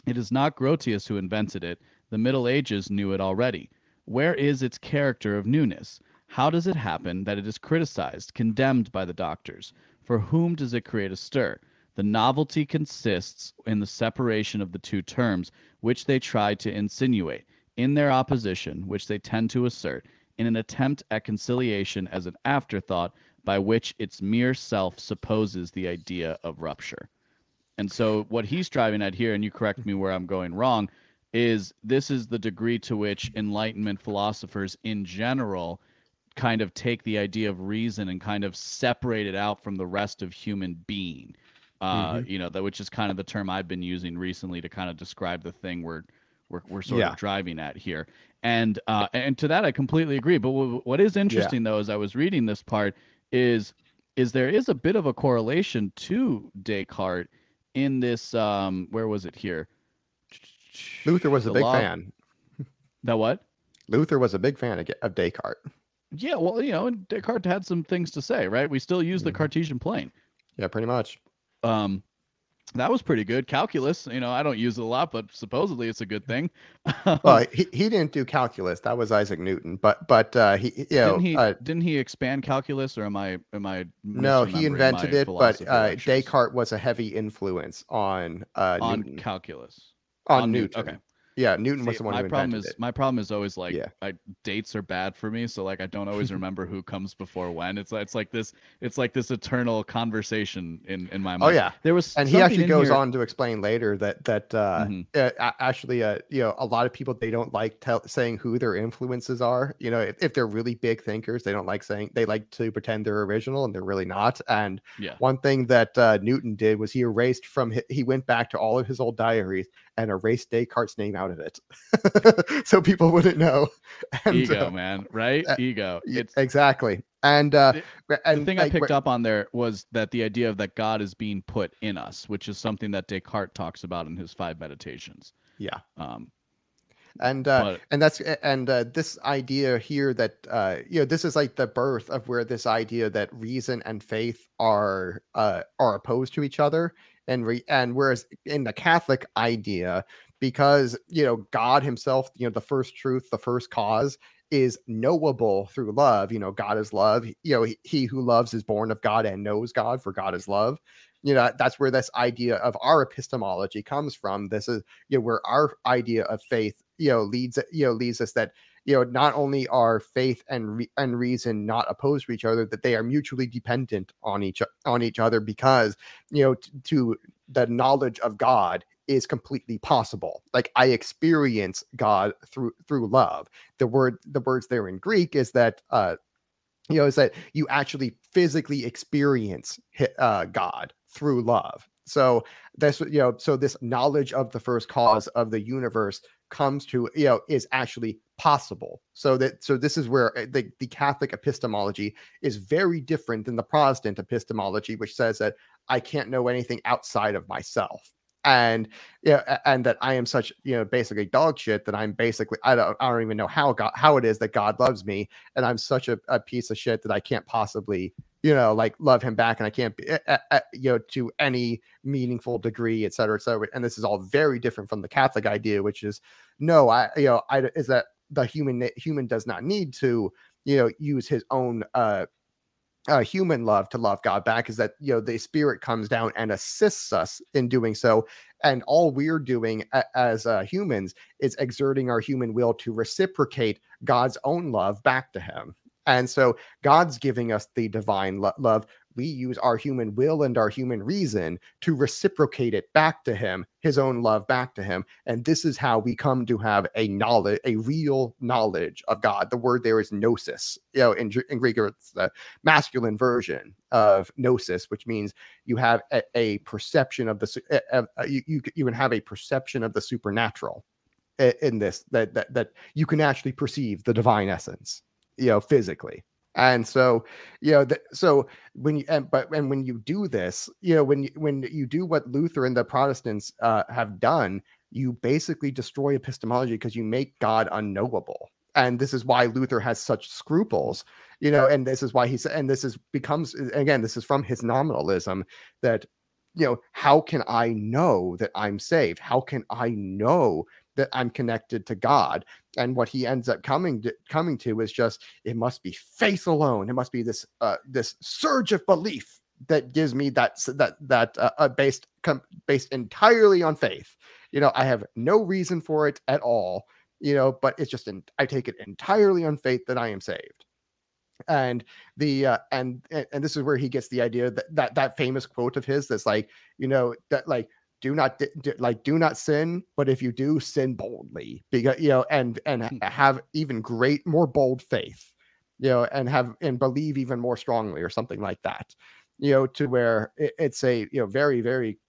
It is not Grotius who invented it, the Middle Ages knew it already. Where is its character of newness? How does it happen that it is criticized, condemned by the doctors? For whom does it create a stir? The novelty consists in the separation of the two terms, which they try to insinuate, in their opposition, which they tend to assert, in an attempt at conciliation as an afterthought by which its mere self supposes the idea of rupture. And so, what he's driving at here, and you correct me where I'm going wrong, is this is the degree to which Enlightenment philosophers in general kind of take the idea of reason and kind of separate it out from the rest of human being. Uh, Mhm. You know, that which is kind of the term I've been using recently to kind of describe the thing we're we're, we're sort Yeah. of driving at here. And uh, and to that I completely agree. But w- what is interesting though, as I was reading this part, is is there is a bit of a correlation to Descartes in this. Um, where was it here? Luther was a big law- fan. That what? Luther was a big fan of, Descartes. Yeah, well, you know, and Descartes had some things to say, right? We still use the Mhm. Cartesian plane. Yeah, pretty much. Um, that was pretty good. Calculus, you know, I don't use it a lot, but supposedly it's a good thing. Well, he, he didn't do calculus. That was Isaac Newton. But but uh, he you know didn't he? uh, didn't he expand calculus, or am I am I? no he invented it. But uh, lectures? Descartes was a heavy influence on uh, on Newton. calculus on, Newt- Newton. Okay, Yeah, Newton was See, the one my who problem is it. my problem is always like Yeah. I, dates are bad for me, so like I don't always remember who comes before when. It's like it's like this it's like this eternal conversation in in my mind. Oh yeah, there was and he actually goes here- on to explain later that that uh, Mhm. uh, actually uh, you know a lot of people they don't like tell, saying who their influences are. You know, if, if they're really big thinkers, they don't like saying they like to pretend they're original and they're really not. And Yeah. one thing that uh, Newton did was he erased from he went back to all of his old diaries and erased Descartes' name out of it, so people wouldn't know. And, ego, uh, man, right? uh, ego. It's exactly. And uh, and the thing I picked up on there was that the idea of that God is being put in us, which is something that Descartes talks about in his five meditations. Yeah. Um, and uh, and that's and uh, this idea here that uh, you know this is like the birth of where this idea that reason and faith are uh, are opposed to each other and re- and whereas in the catholic idea because you know god himself you know the first truth the first cause is knowable through love you know god is love. You know he, he who loves is born of god and knows god for god is love you know that's where this idea of our epistemology comes from. This is you know where our idea of faith you know leads you know leads us that you know not only are faith and re- and reason not opposed to each other that they are mutually dependent on each on each other because you know t- to the knowledge of god is completely possible. Like i experience god through through love. The word the words there in greek is that uh you know is that you actually physically experience uh god through love. So what- you know so this knowledge of the first cause of the universe comes to you know is actually possible. So that so this is where uh, the, the catholic epistemology is very different than the protestant epistemology which says that i can't know anything outside of myself. And yeah a- and that i am such you know basically dog shit that i'm basically i don't i don't even know how god how it is that god loves me and i'm such a, a piece of shit that i can't possibly you know like love him back and i can't be uh, uh, you know to any meaningful degree et cetera et cetera and this is all very different from the catholic idea which is no i you know i is that the human human does not need to you know use his own uh uh, human love to love God back is that you know the Spirit comes down and assists us in doing so, and all we're doing a- as uh, humans is exerting our human will to reciprocate God's own love back to Him. And so God's giving us the divine lo- love. We use our human will and our human reason to reciprocate it back to Him, His own love back to Him. And this is how we come to have a knowledge, a real knowledge of God. The word there is gnosis. You know, in, in Greek, it's the masculine version of gnosis, which means you have a, a perception of the uh, you, you you can have a perception of the supernatural in this that that that you can actually perceive the divine essence, you know, physically. And so, you know, th- so when you and but and when you do this, you know, when you, when you do what Luther and the Protestants uh, have done, you basically destroy epistemology because you make God unknowable. And this is why Luther has such scruples you know and this is why he said and this is becomes again this is from his nominalism that you know how can i know that i'm saved how can i know that i'm connected to god and what he ends up coming to, coming to is just it must be faith alone it must be this uh this surge of belief that gives me that that that uh, uh, based com- based entirely on faith. You know, I have no reason for it at all. You know, but it's just in, I take it entirely on faith that I am saved. And the uh, and and this is where he gets the idea that that that famous quote of his that's like you know that like do not do, like do not sin but if you do sin boldly because you know and and hmm. have even great more bold faith you know and have and believe even more strongly or something like that you know, to where it, it's a, you know, very, very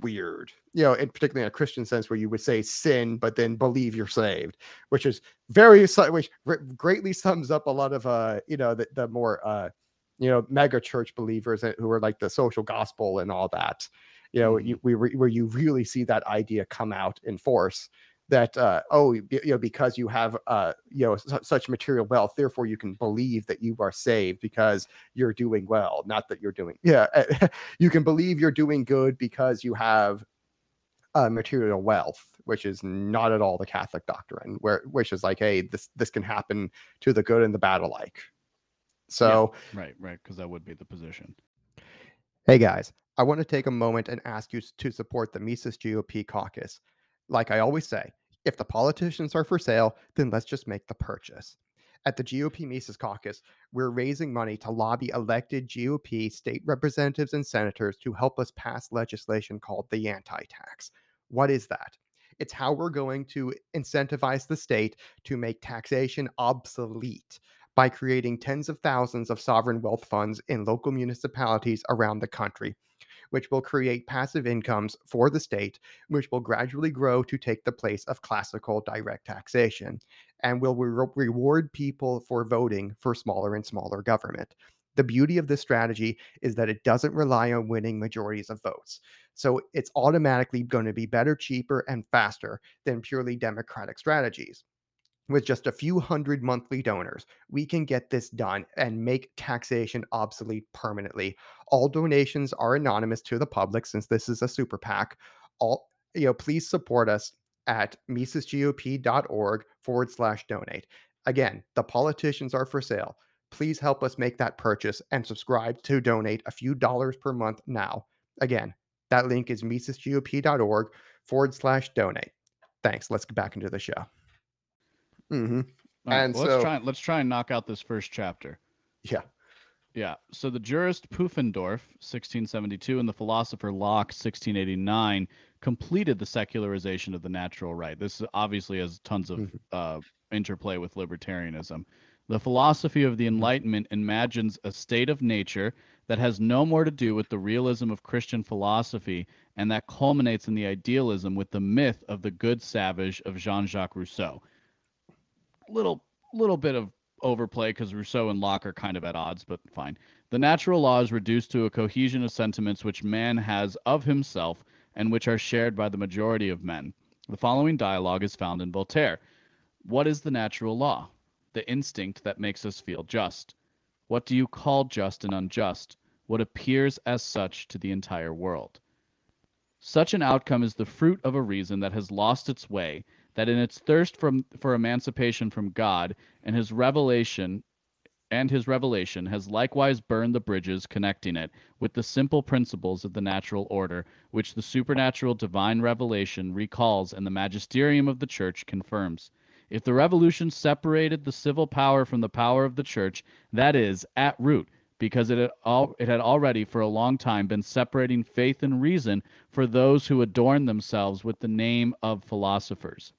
weird, you know, and particularly in a Christian sense where you would say sin, but then believe you're saved, which is very, which greatly sums up a lot of, uh, you know, the, the more, uh, you know, mega church believers who are like the social gospel and all that, you know, you, mm-hmm. we, where you really see that idea come out in force that uh, oh you know because you have uh, you know su- such material wealth therefore you can believe that you are saved because you're doing well not that you're doing yeah you can believe you're doing good because you have uh, material wealth which is not at all the catholic doctrine where which is like hey this this can happen to the good and the bad alike so yeah, right right because that would be the position hey guys i want to take a moment and ask you to support the mises gop caucus like i always say if the politicians are for sale, then let's just make the purchase. At the GOP Mises Caucus, we're raising money to lobby elected GOP state representatives and senators to help us pass legislation called the anti tax. What is that? It's how we're going to incentivize the state to make taxation obsolete by creating tens of thousands of sovereign wealth funds in local municipalities around the country which will create passive incomes for the state, which will gradually grow to take the place of classical direct taxation and will re- reward people for voting for smaller and smaller government. The beauty of this strategy is that it doesn't rely on winning majorities of votes. So it's automatically going to be better, cheaper, and faster than purely democratic strategies with just a few hundred monthly donors, we can get this done and make taxation obsolete permanently. All donations are anonymous to the public since this is a super PAC. All you know, please support us at misesgop.org forward slash donate. Again, the politicians are for sale. Please help us make that purchase and subscribe to donate a few dollars per month now. Again, that link is misesgop.org forward slash donate. Thanks. Let's get back into the show. Mm-hmm. Right, and well, so let's try let's try and knock out this first chapter. Yeah. Yeah. So the jurist Pufendorf, 1672, and the philosopher Locke, 1689, completed the secularization of the natural right. This obviously has tons of mm-hmm. uh, interplay with libertarianism. The philosophy of the mm-hmm. Enlightenment imagines a state of nature that has no more to do with the realism of Christian philosophy and that culminates in the idealism with the myth of the good savage of Jean Jacques Rousseau little little bit of overplay because Rousseau and Locke are kind of at odds, but fine. The natural law is reduced to a cohesion of sentiments which man has of himself and which are shared by the majority of men. The following dialogue is found in Voltaire. What is the natural law? The instinct that makes us feel just. What do you call just and unjust? What appears as such to the entire world. Such an outcome is the fruit of a reason that has lost its way that in its thirst from, for emancipation from God and his revelation and his revelation has likewise burned the bridges connecting it with the simple principles of the natural order, which the supernatural divine revelation recalls and the magisterium of the church confirms. If the revolution separated the civil power from the power of the church, that is, at root, because it had, al- it had already for a long time been separating faith and reason for those who adorn themselves with the name of philosophers.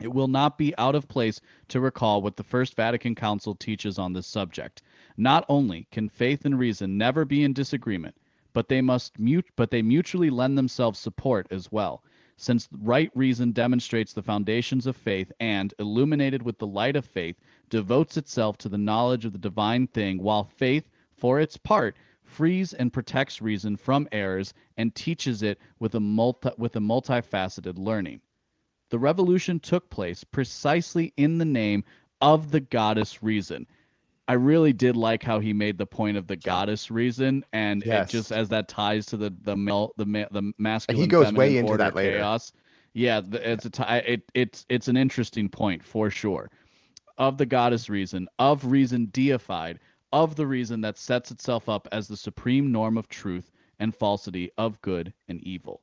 It will not be out of place to recall what the First Vatican Council teaches on this subject. Not only can faith and reason never be in disagreement, but they must mute but they mutually lend themselves support as well. Since right reason demonstrates the foundations of faith and, illuminated with the light of faith, devotes itself to the knowledge of the divine thing, while faith, for its part, frees and protects reason from errors and teaches it with a multi, with a multifaceted learning. The revolution took place precisely in the name of the goddess reason. I really did like how he made the point of the goddess reason, and yes. it just as that ties to the the male the the masculine. He goes way into that later. Chaos. Yeah, it's a t- it, it's it's an interesting point for sure. Of the goddess reason, of reason deified, of the reason that sets itself up as the supreme norm of truth and falsity of good and evil.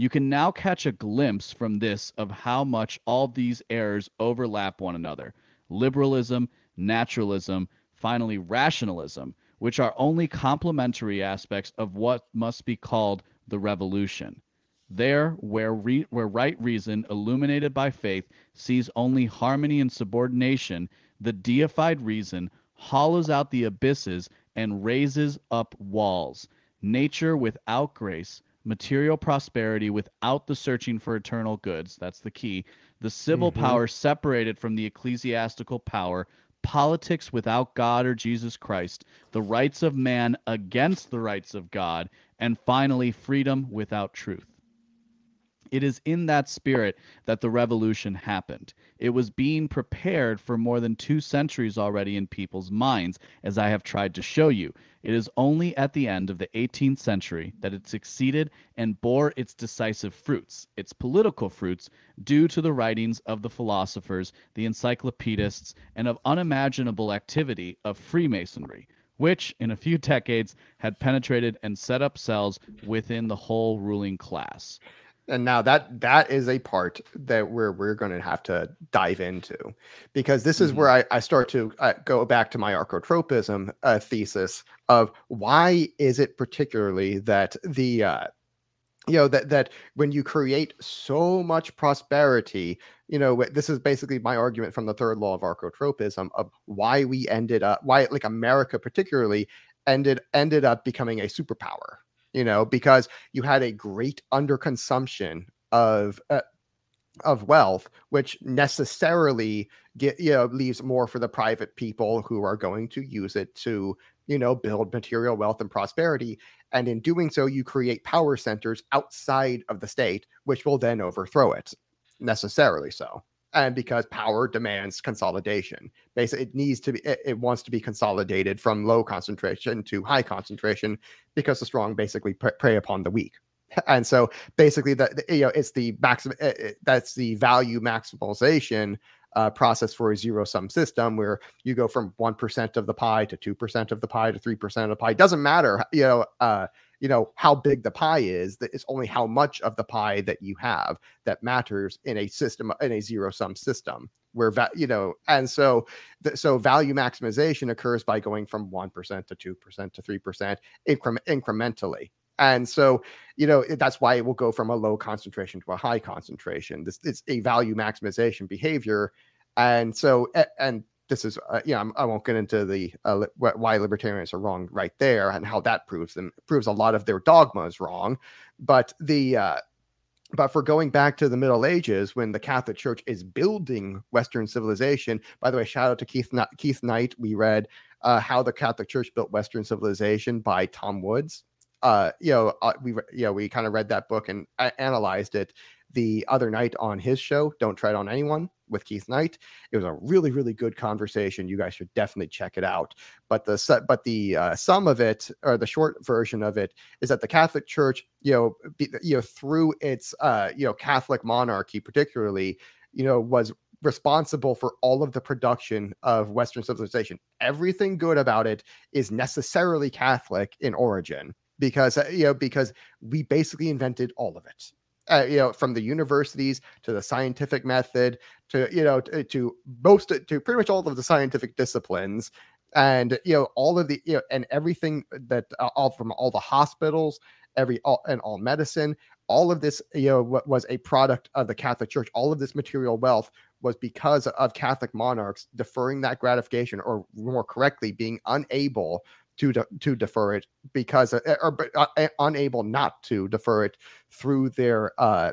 You can now catch a glimpse from this of how much all these errors overlap one another liberalism, naturalism, finally, rationalism, which are only complementary aspects of what must be called the revolution. There, where, re- where right reason, illuminated by faith, sees only harmony and subordination, the deified reason hollows out the abysses and raises up walls. Nature without grace, material prosperity without the searching for eternal goods, that's the key, the civil Mhm. power separated from the ecclesiastical power, politics without God or Jesus Christ, the rights of man against the rights of God, and finally, freedom without truth. It is in that spirit that the revolution happened. It was being prepared for more than two centuries already in people's minds, as I have tried to show you. It is only at the end of the 18th century that it succeeded and bore its decisive fruits, its political fruits, due to the writings of the philosophers, the encyclopedists, and of unimaginable activity of Freemasonry, which, in a few decades, had penetrated and set up cells within the whole ruling class. And now that that is a part that we're we're going to have to dive into because this is Mhm. where I, I start to uh, go back to my archotropism uh, thesis of why is it particularly that the uh, you know that that when you create so much prosperity you know this is basically my argument from the third law of archotropism of why we ended up why like america particularly ended ended up becoming a superpower you know because you had a great underconsumption of uh, of wealth which necessarily get you know leaves more for the private people who are going to use it to you know build material wealth and prosperity. And in doing so you create power centers outside of the state which will then overthrow it necessarily so and because power demands consolidation. Basically it needs to be it, it wants to be consolidated from low concentration to high concentration because the strong basically pre- prey upon the weak. And so basically that you know it's the maximum that's the value maximization uh, process for a zero sum system where you go from 1% of the pie to 2% of the pie to 3% of the pie. Doesn't matter you know uh, you know how big the pie is that it's only how much of the pie that you have that matters in a system in a zero sum system where va- you know and so th- so value maximization occurs by going from 1% to 2% to 3% incre- incrementally. And so you know that's why it will go from a low concentration to a high concentration. This it's a value maximization behavior. And so and this is uh, yeah I'm, i won't get into the uh, li- why libertarians are wrong right there and how that proves them proves a lot of their dogmas wrong but the uh but for going back to the Middle Ages, when the Catholic Church is building Western civilization, by the way, shout out to Keith Keith Knight. We read uh, how the Catholic Church built Western civilization by Tom Woods. Uh, you know, uh, we you know we kind of read that book and a- analyzed it the other night on his show. Don't Tread on Anyone with Keith Knight. It was a really really good conversation. You guys should definitely check it out. But the but the uh, sum of it or the short version of it is that the Catholic Church, you know, be, you know, through its uh, you know Catholic monarchy, particularly, you know, was responsible for all of the production of Western civilization. Everything good about it is necessarily Catholic in origin because uh, you know because we basically invented all of it. Uh, you know, from the universities to the scientific method to you know to, to most to pretty much all of the scientific disciplines and you know all of the you know and everything that uh, all from all the hospitals every all and all medicine all of this you know wa- was a product of the catholic church. All of this material wealth was because of catholic monarchs deferring that gratification or more correctly being unable to de- to defer it because uh, or uh, unable not to defer it through their uh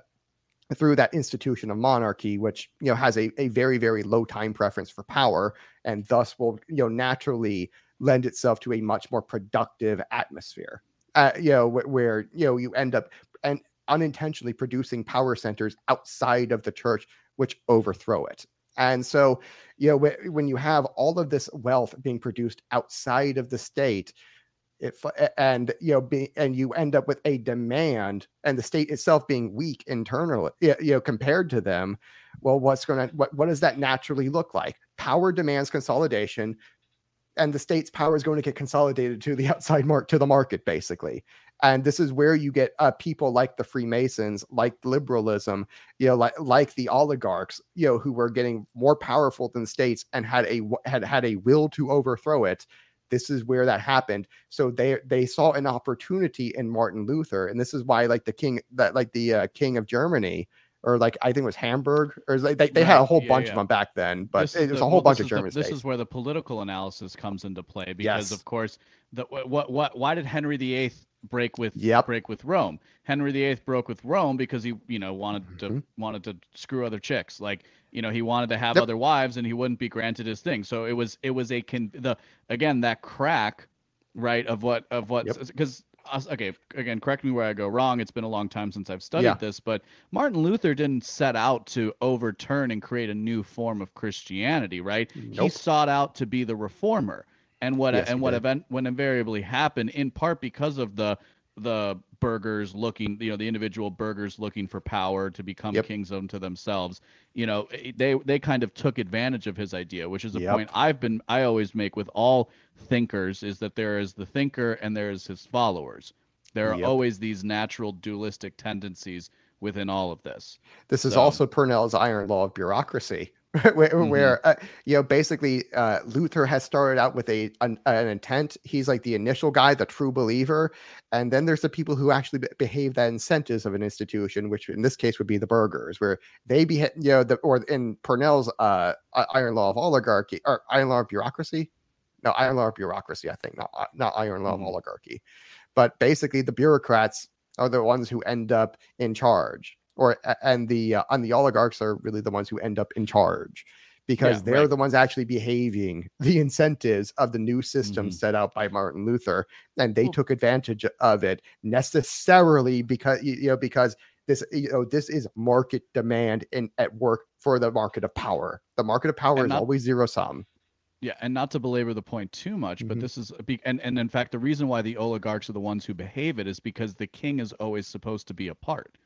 through that institution of monarchy which you know has a, a very very low time preference for power and thus will you know naturally lend itself to a much more productive atmosphere. Uh, you know wh- where you know you end up and unintentionally producing power centers outside of the church which overthrow it and so you know when you have all of this wealth being produced outside of the state if and you know be and you end up with a demand and the state itself being weak internally you know compared to them well what's going to what, what does that naturally look like? Power demands consolidation and the state's power is going to get consolidated to the outside mark to the market basically and this is where you get uh, people like the freemasons like liberalism you know like like the oligarchs you know who were getting more powerful than states and had a had had a will to overthrow it. This is where that happened. So they they saw an opportunity in martin luther and this is why like the king that like the uh, king of germany or like I think it was Hamburg, or like they, they had a whole yeah, bunch yeah. of them back then, but this it was the, a whole well, bunch of German the, This is where the political analysis comes into play because, yes. of course, the what what why did Henry VIII break with yep. break with Rome? Henry VIII broke with Rome because he you know wanted mm-hmm. to wanted to screw other chicks, like you know he wanted to have yep. other wives and he wouldn't be granted his thing. So it was it was a con the again that crack right of what of what because okay, again, correct me where I go wrong. It's been a long time since I've studied yeah. this, but Martin Luther didn't set out to overturn and create a new form of Christianity, right? Nope. He sought out to be the reformer. And what yes, and what event when invariably happened in part because of the the burgers looking you know the individual burgers looking for power to become yep. kings unto themselves you know eh, they they kind of took advantage of his idea which is a yep. point i've been i always make with all thinkers is that there is the thinker and there is his followers there are yep. always these natural dualistic tendencies within all of this this is so, also Pournelle's iron law of bureaucracy where, mm-hmm. where uh, you know basically uh, Luther has started out with a an, an, intent. He's like the initial guy, the true believer, and then there's the people who actually be- behave that incentives of an institution, which in this case would be the burghers, where they be you know the or in Pournelle's uh, iron law of oligarchy or iron law of bureaucracy. No, iron law of bureaucracy, I think, not uh, not iron law mm-hmm. of oligarchy, but basically the bureaucrats are the ones who end up in charge or and the uh, and the oligarchs are really the ones who end up in charge because yeah, they're right. the ones actually behaving the incentives of the new system mm-hmm. set out by Martin Luther and they took advantage of it necessarily because you know because this you know this is market demand in at work for the market of power the market of power and is not, always zero sum yeah and not to belabor the point too much mm-hmm. but this is and and in fact the reason why the oligarchs are the ones who behave it is because the king is always supposed to be a part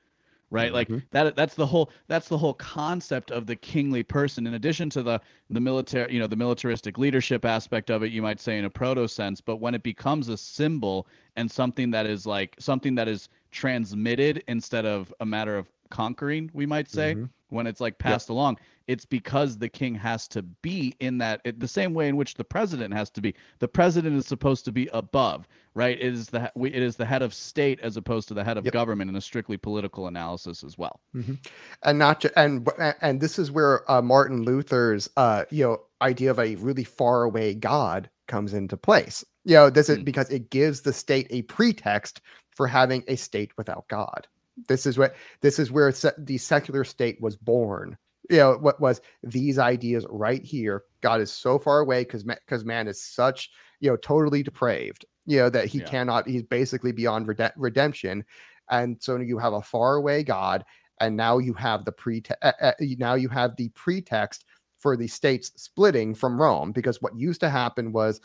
right mm-hmm. like that that's the whole that's the whole concept of the kingly person in addition to the the military you know the militaristic leadership aspect of it you might say in a proto sense but when it becomes a symbol and something that is like something that is transmitted instead of a matter of conquering we might say mm-hmm. when it's like passed yep. along it's because the king has to be in that it, the same way in which the president has to be. The president is supposed to be above, right? It is the it is the head of state as opposed to the head of yep. government in a strictly political analysis as well. Mm-hmm. And not to, and and this is where uh, Martin Luther's uh, you know idea of a really far away God comes into place. You know, this is mm-hmm. because it gives the state a pretext for having a state without God. This is what this is where the secular state was born you know what was these ideas right here god is so far away because because man is such you know totally depraved you know that he yeah. cannot he's basically beyond rede- redemption and so you have a far away god and now you have the pre uh, uh, now you have the pretext for the states splitting from rome because what used to happen was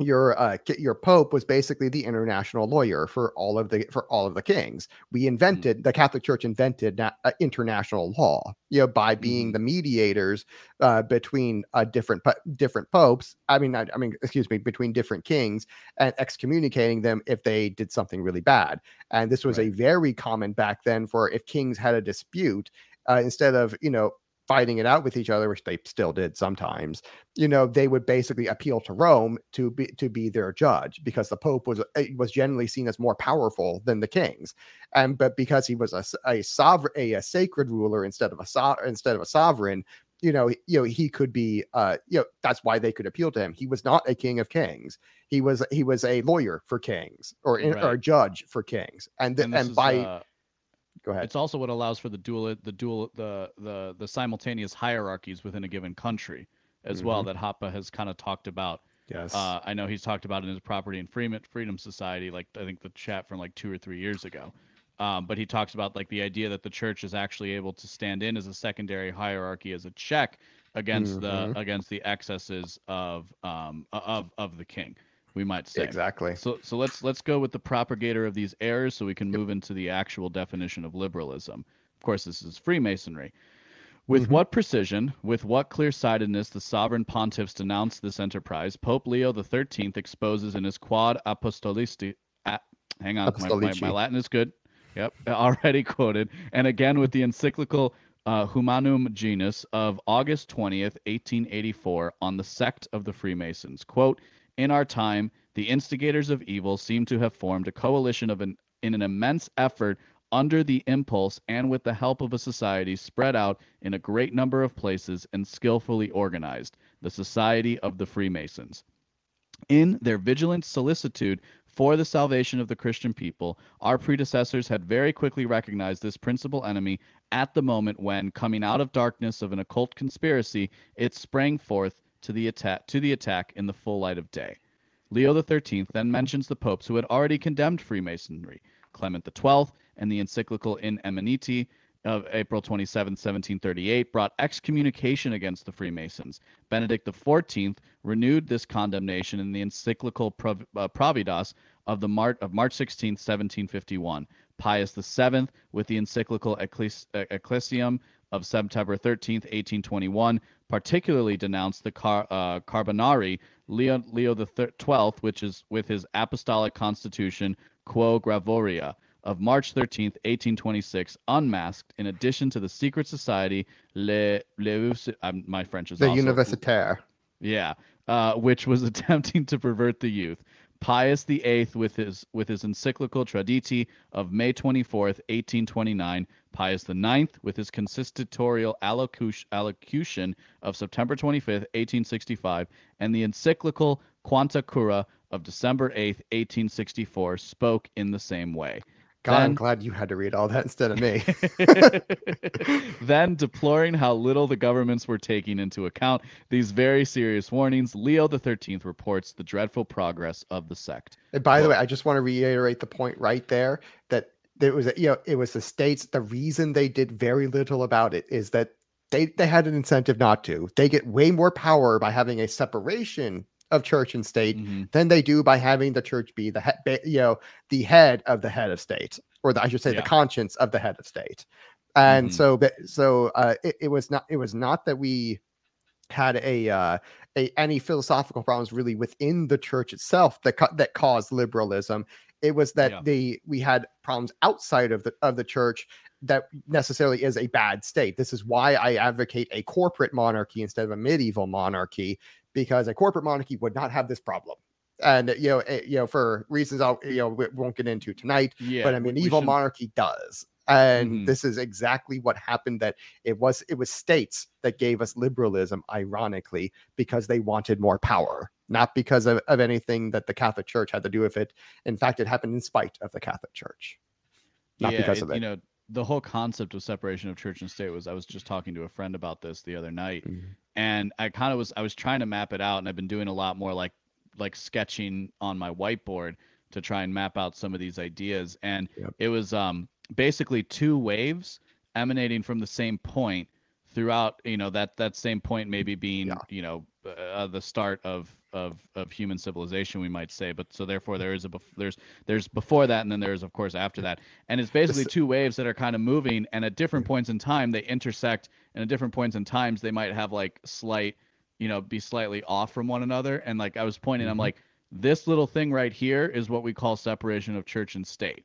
your uh, your pope was basically the international lawyer for all of the for all of the kings. We mm-hmm. invented mm. the Catholic Church invented na- uh, international law, you know, by being mm. the mediators uh, between uh, different different popes. I mean, I, I, mean, excuse me, between different kings and excommunicating them if they did something really bad. And this was right. a very common back then for if kings had a dispute, uh, instead of you know fighting it out with each other, which they still did sometimes, you know, they would basically appeal to Rome to be to be their judge because the Pope was eh, was generally seen as more powerful than the kings, and but because he was a, a sovereign a, a sacred ruler instead of a so, instead of a sovereign, you know, you know, he could be, uh, you know, that's why they could appeal to him. He was not a king of kings. He was he was a lawyer for kings or, right. or a judge for kings, and th- and, and by uh Go ahead. It's also what allows for the dual, the dual, the the the simultaneous hierarchies within a given country as mm-hmm. well that Hoppe has kind of talked about. Yes. Uh, I know he's talked about in his Property and Freedom Freedom Society, like I think the chat from like two or three years ago. Um, but he talks about like the idea that the church is actually able to stand in as a secondary hierarchy as a check against mm-hmm. the against the excesses of um of of the king we might say. Exactly. So so let's let's go with the propagator of these errors so we can move into the actual definition of liberalism. Of course, this is Freemasonry. With Mhm. what precision, with what clear sightedness the sovereign pontiffs denounce this enterprise, Pope Leo XIII exposes in his Quod Apostolici. a- hang on, my, my, my Latin is good. Yep, already quoted. And again with the encyclical uh, Humanum Genus of August 20th, 1884, on the sect of the Freemasons. Quote In our time, the instigators of evil seem to have formed a coalition of an, in an immense effort under the impulse and with the help of a society spread out in a great number of places and skillfully organized, the Society of the Freemasons. In their vigilant solicitude for the salvation of the Christian people, our predecessors had very quickly recognized this principal enemy at the moment when, coming out of darkness of an occult conspiracy, it sprang forth to the attack to the attack in the full light of day. Leo XIII then mentions the popes who had already condemned Freemasonry, Clement XII, and the encyclical In Eminenti of April 27, 1738, brought excommunication against the Freemasons. Benedict XIV renewed this condemnation in the encyclical Prov- uh, Providas of the Mar- of March 16, 1751. Pius VII, with the encyclical Ecclesi- Ecclesiam of September 13, 1821, particularly denounced the Car- uh, Carbonari, Leo, Leo the thir- 12th, which is with his apostolic constitution Quo Graviora of March 13th, 1826, unmasked, in addition to the secret society Le, Le um, my French is The also Universitaire. yeah, uh, which was attempting to pervert the youth. Pius VIII, with his with his encyclical Traditi of May 24th, 1829. Pius IX, with his consistorial allocution, of September 25th, 1865, and the encyclical Quanta Cura of December 8th, 1864, spoke in the same way. God, I'm glad you had to read all that instead of me. then, deploring how little the governments were taking into account these very serious warnings, Leo XIII reports the dreadful progress of the sect. And by the way, I just want to reiterate the point right there that it was, you know, it was the states. The reason they did very little about it is that they they had an incentive not to. They get way more power by having a separation of church and state Mhm. than they do by having the church be the head, you know, the head of the head of state, or the, I should say, Yeah. the conscience of the head of state. And Mhm. so, but so uh, it, it was not. It was not that we had a uh, a any philosophical problems really within the church itself that that caused liberalism. It was that Yeah. they we had problems outside of the of the church that necessarily is a bad state. This is why I advocate a corporate monarchy instead of a medieval monarchy because a corporate monarchy would not have this problem. And you know, eh, you know, for reasons I'll you know we won't get into tonight, Yeah, but I mean, evil should- monarchy does and Mhm. this is exactly what happened that it was it was states that gave us liberalism ironically because they wanted more power not because of, of anything that the catholic church had to do with it in fact it happened in spite of the catholic church not yeah, because of it You know, the whole concept of separation of church and state was I was just talking to a friend about this the other night, Mhm. and I kind of was I was trying to map it out, and I've been doing a lot more like like sketching on my whiteboard to try and map out some of these ideas, and Yep. it was um basically two waves emanating from the same point throughout you know that that same point maybe being Yeah. you know uh, the start of of of human civilization we might say but so therefore there is a bef- there's there's before that and then there's of course after that. And it's basically two waves that are kind of moving and at different points in time they intersect and at different points in times they might have like slight you know be slightly off from one another. And like i was pointing i'm Mhm. like this little thing right here is what we call separation of church and state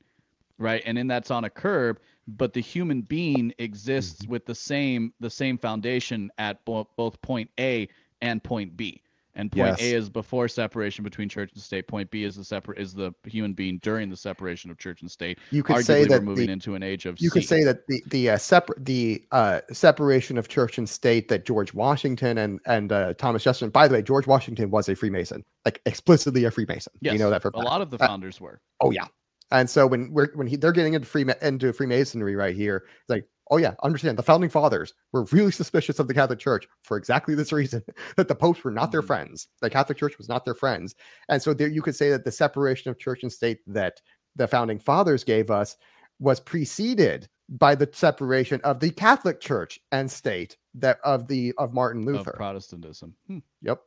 right? And in that's on a curb but the human being exists with the same the same foundation at bo- both point a and point b and point a is before separation between church and state point b is the separate is the human being during the separation of church and state you could arguably say we're that moving the, into an age of you could say that the the uh, separate the uh, separation of church and state that George Washington and and uh, Thomas Jefferson. By the way, George Washington was a Freemason, like explicitly a Freemason. yes, you know that for a fact. lot of the Uh, founders were Oh yeah. And so when we're when he, they're getting into free into Freemasonry right here, it's like, oh yeah, understand the founding fathers were really suspicious of the Catholic Church for exactly this reason that the popes were not their Mhm. friends. The Catholic Church was not their friends, and so there you could say that the separation of church and state that the founding fathers gave us was preceded by the separation of the Catholic Church and state that of the of Martin of Luther. protestantism Hmm. Yep.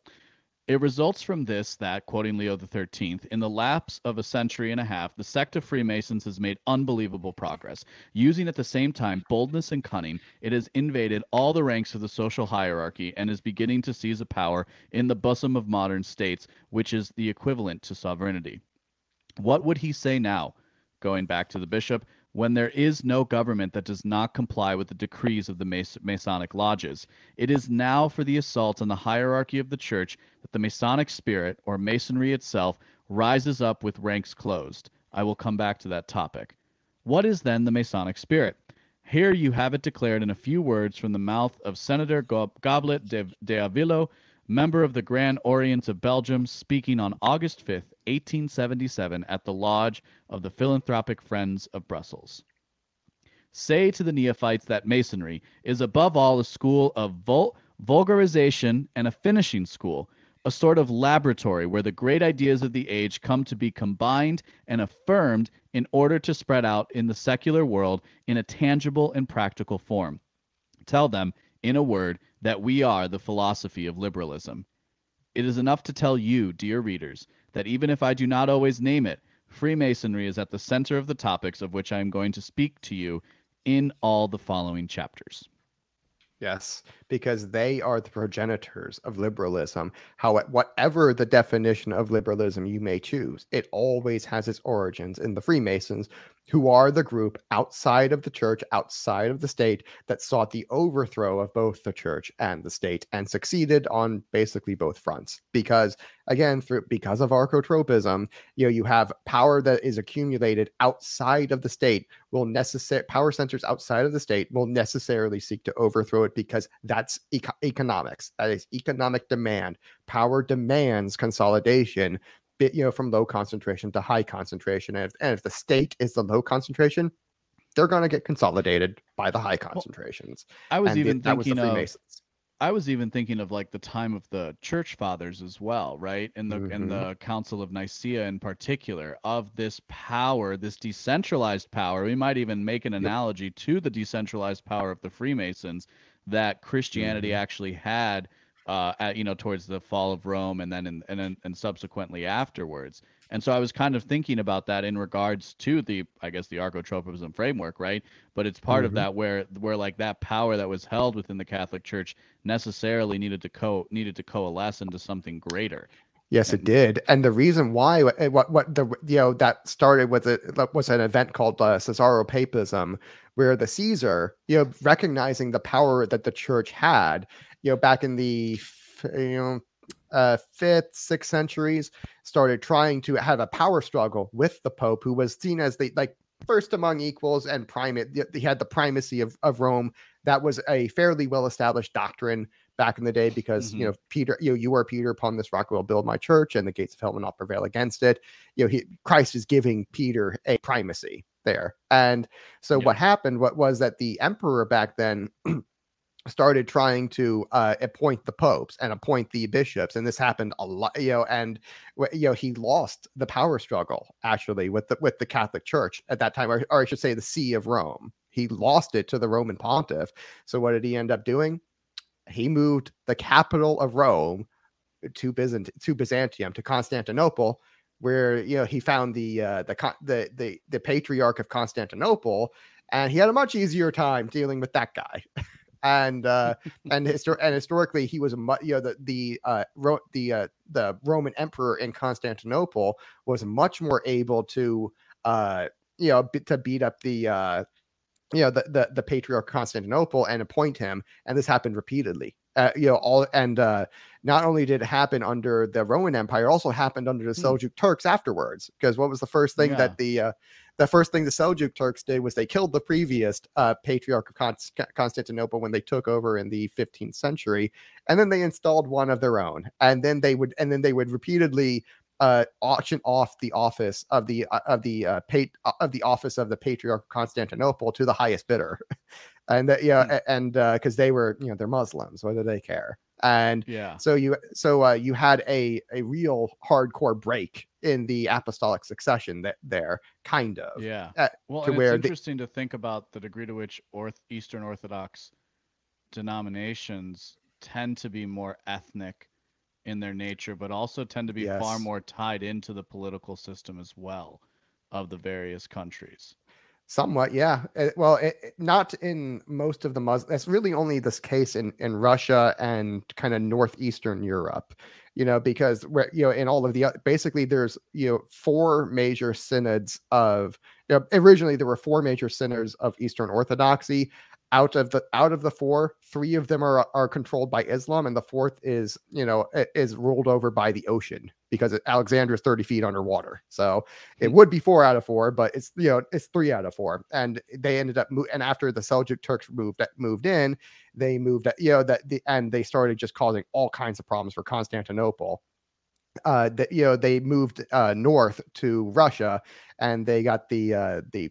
It results from this that, quoting Leo XIII, in the lapse of a century and a half, the sect of Freemasons has made unbelievable progress. Using at the same time boldness and cunning, it has invaded all the ranks of the social hierarchy and is beginning to seize a power in the bosom of modern states, which is the equivalent to sovereignty. What would he say now? Going back to the bishop, when there is no government that does not comply with the decrees of the Masonic lodges. It is now for the assault on the hierarchy of the church that the Masonic spirit, or Masonry itself, rises up with ranks closed. I will come back to that topic. What is then the Masonic spirit? Here you have it declared in a few words from the mouth of Senator Goblet de, de Alviella, member of the Grand Orient of Belgium, speaking on August 5, 1877, at the Lodge of the Philanthropic Friends of Brussels. Say to the neophytes that Masonry is above all a school of vul- vulgarization and a finishing school, a sort of laboratory where the great ideas of the age come to be combined and affirmed in order to spread out in the secular world in a tangible and practical form. Tell them, in a word, that we are the philosophy of liberalism. It is enough to tell you, dear readers, that even if I do not always name it, Freemasonry is at the center of the topics of which I am going to speak to you in all the following chapters. Yes, because they are the progenitors of liberalism. How, whatever the definition of liberalism you may choose, it always has its origins in the Freemasons, who are the group outside of the church, outside of the state, that sought the overthrow of both the church and the state and succeeded on basically both fronts. Because again, through because of archotropism, you know, you have power that is accumulated outside of the state will necessary power centers outside of the state will necessarily seek to overthrow it because that's eco- economics. That is economic demand. Power demands consolidation bit, you know, from low concentration to high concentration. And if, and if the state is the low concentration, they're going to get consolidated by the high concentrations. Well, I was and even the, thinking of. I was even thinking of like the time of the church fathers as well, right? And the mm-hmm. and the Council of Nicaea in particular of this power, this decentralized power. We might even make an analogy yep. to the decentralized power of the Freemasons that Christianity mm-hmm. actually had uh, at, you know, towards the fall of Rome and then in, and and subsequently afterwards. And so I was kind of thinking about that in regards to the, I guess, the archotropism framework, right? But it's part mm-hmm. of that where where like that power that was held within the Catholic Church necessarily needed to co needed to coalesce into something greater. Yes, it did. And the reason why eh, what what the you know that started with it was an event called uh, Caesaropapism, where the Caesar, you know, recognizing the power that the church had, you know, back in the you know uh, fifth, sixth centuries, started trying to have a power struggle with the Pope, who was seen as the like first among equals and primate. He had the primacy of, of Rome. That was a fairly well established doctrine back in the day because mm-hmm. you know Peter, you know, you are Peter upon this rock will build my church, and the gates of hell will not prevail against it. You know, he Christ is giving Peter a primacy there, and so yeah. what happened? What was that the emperor back then? started trying to uh, appoint the popes and appoint the bishops, and this happened a lot, you know, and you know he lost the power struggle actually with the with the Catholic Church at that time, or, or I should say the See of Rome. He lost it to the Roman Pontiff. So what did he end up doing? He moved the capital of Rome to Byzant to Byzantium to Constantinople, where you know he found the uh, the the the the patriarch of Constantinople, and he had a much easier time dealing with that guy. and uh, and histor- and historically he was a mu- you know the the uh, Ro- the uh, the Roman emperor in Constantinople was much more able to uh you know b- to beat up the uh you know the the, the patriarch Constantinople and appoint him and this happened repeatedly uh, you know all and uh not only did it happen under the Roman Empire also happened under the hmm. Seljuk Turks afterwards because what was the first thing yeah. that the uh the first thing the Seljuk Turks did was they killed the previous uh, patriarch of Constantinople when they took over in the 15th century, and then they installed one of their own, and then they would and then they would repeatedly uh, auction off the office of the uh, of the uh, pat- uh, of the office of the patriarch of Constantinople to the highest bidder, and that yeah, mm. and because uh, they were you know they're Muslims, whether they care, and yeah, so you so uh, you had a a real hardcore break in the apostolic succession that there kind of yeah. well to where it's interesting to think about the degree to which Orth- Eastern Orthodox denominations tend to be more ethnic in their nature, but also tend to be far more tied into the political system as well of the various countries. Somewhat, yeah. Uh, well, it, not in most of the Muslim. That's really only this case in in Russia and kind of northeastern Europe. You know, because you know in all of the basically there's you know four major synods of. You know, originally there were four major synods of Eastern Orthodoxy. Out of the out of the four, three of them are are controlled by Islam, and the fourth is you know is ruled over by the ocean because Alexandria is thirty feet underwater. So it would be four out of four, but it's you know it's three out of four, and they ended up mo- and after the Seljuk Turks moved moved in, they moved you know that the and they started just causing all kinds of problems for Constantinople. Uh, that you know they moved uh north to Russia, and they got the uh the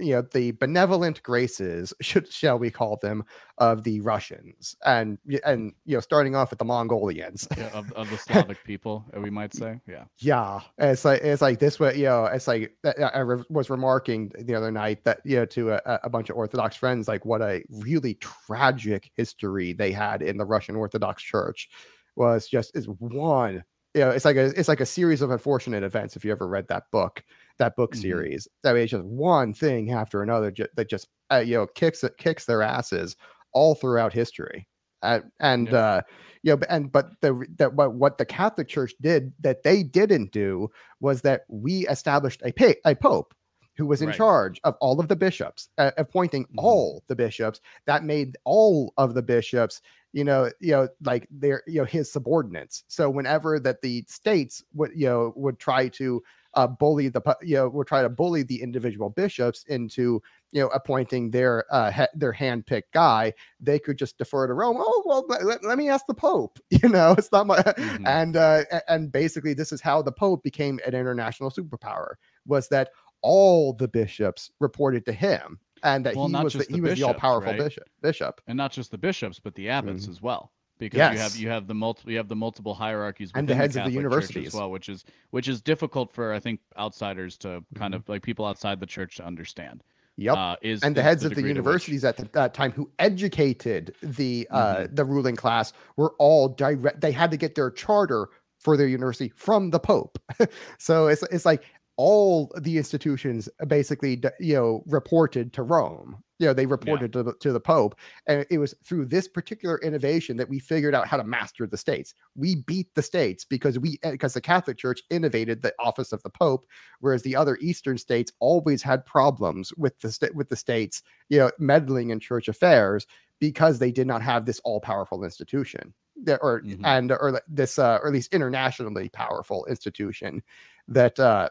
you know the benevolent graces should shall we call them of the Russians and and you know starting off with the Mongolians Yeah, of, of the Slavic people, uh, we might say. Yeah. yeah, it's like it's like this way, you know. It's like I I re- was remarking the other night that you know to a, a bunch of Orthodox friends, like what a really tragic history they had in the Russian Orthodox Church was just is one. You know, it's like a it's like a series of unfortunate events. If you ever read that book, that book Mhm. series, that mean, it's just one thing after another ju- that just uh, you know kicks kicks their asses all throughout history. Uh, and Yeah. uh, you know, and but the that what what the Catholic Church did that they didn't do was that we established a pa- a pope who was in Right. charge of all of the bishops, uh, appointing Mhm. all the bishops. That made all of the bishops, you know, you know, like they're you know his subordinates. So whenever that the states would you know would try to uh, bully the you know would try to bully the individual bishops into you know appointing their uh he- their handpicked guy they could just defer to rome oh well let, let- me ask the pope you know it's not my Mhm. and uh and basically this is how the pope became an international superpower was that all the bishops reported to him and that Well, he was the, he was the all-powerful right? bishop bishop and not just the bishops, but the abbots Mhm. as well. Because you have you have the multiple you have the multiple hierarchies And the heads of the Catholic Church universities. as well, which is which is difficult for I think outsiders to kind Mhm. of like people outside the church to understand. yep Uh, is and the heads of the to which- universities at the, that time who educated the uh Mm-hmm. the ruling class were all direct they had to get their charter for their university from the pope so it's it's like all the institutions basically you know reported to rome you know they reported to, the, to the pope and it was through this particular innovation that we figured out how to master the states we beat the states because we because the catholic church innovated the office of the pope whereas the other eastern states always had problems with the sta- with the states you know meddling in church affairs because they did not have this all-powerful institution that or Mhm. and or this uh, or at least internationally powerful institution that uh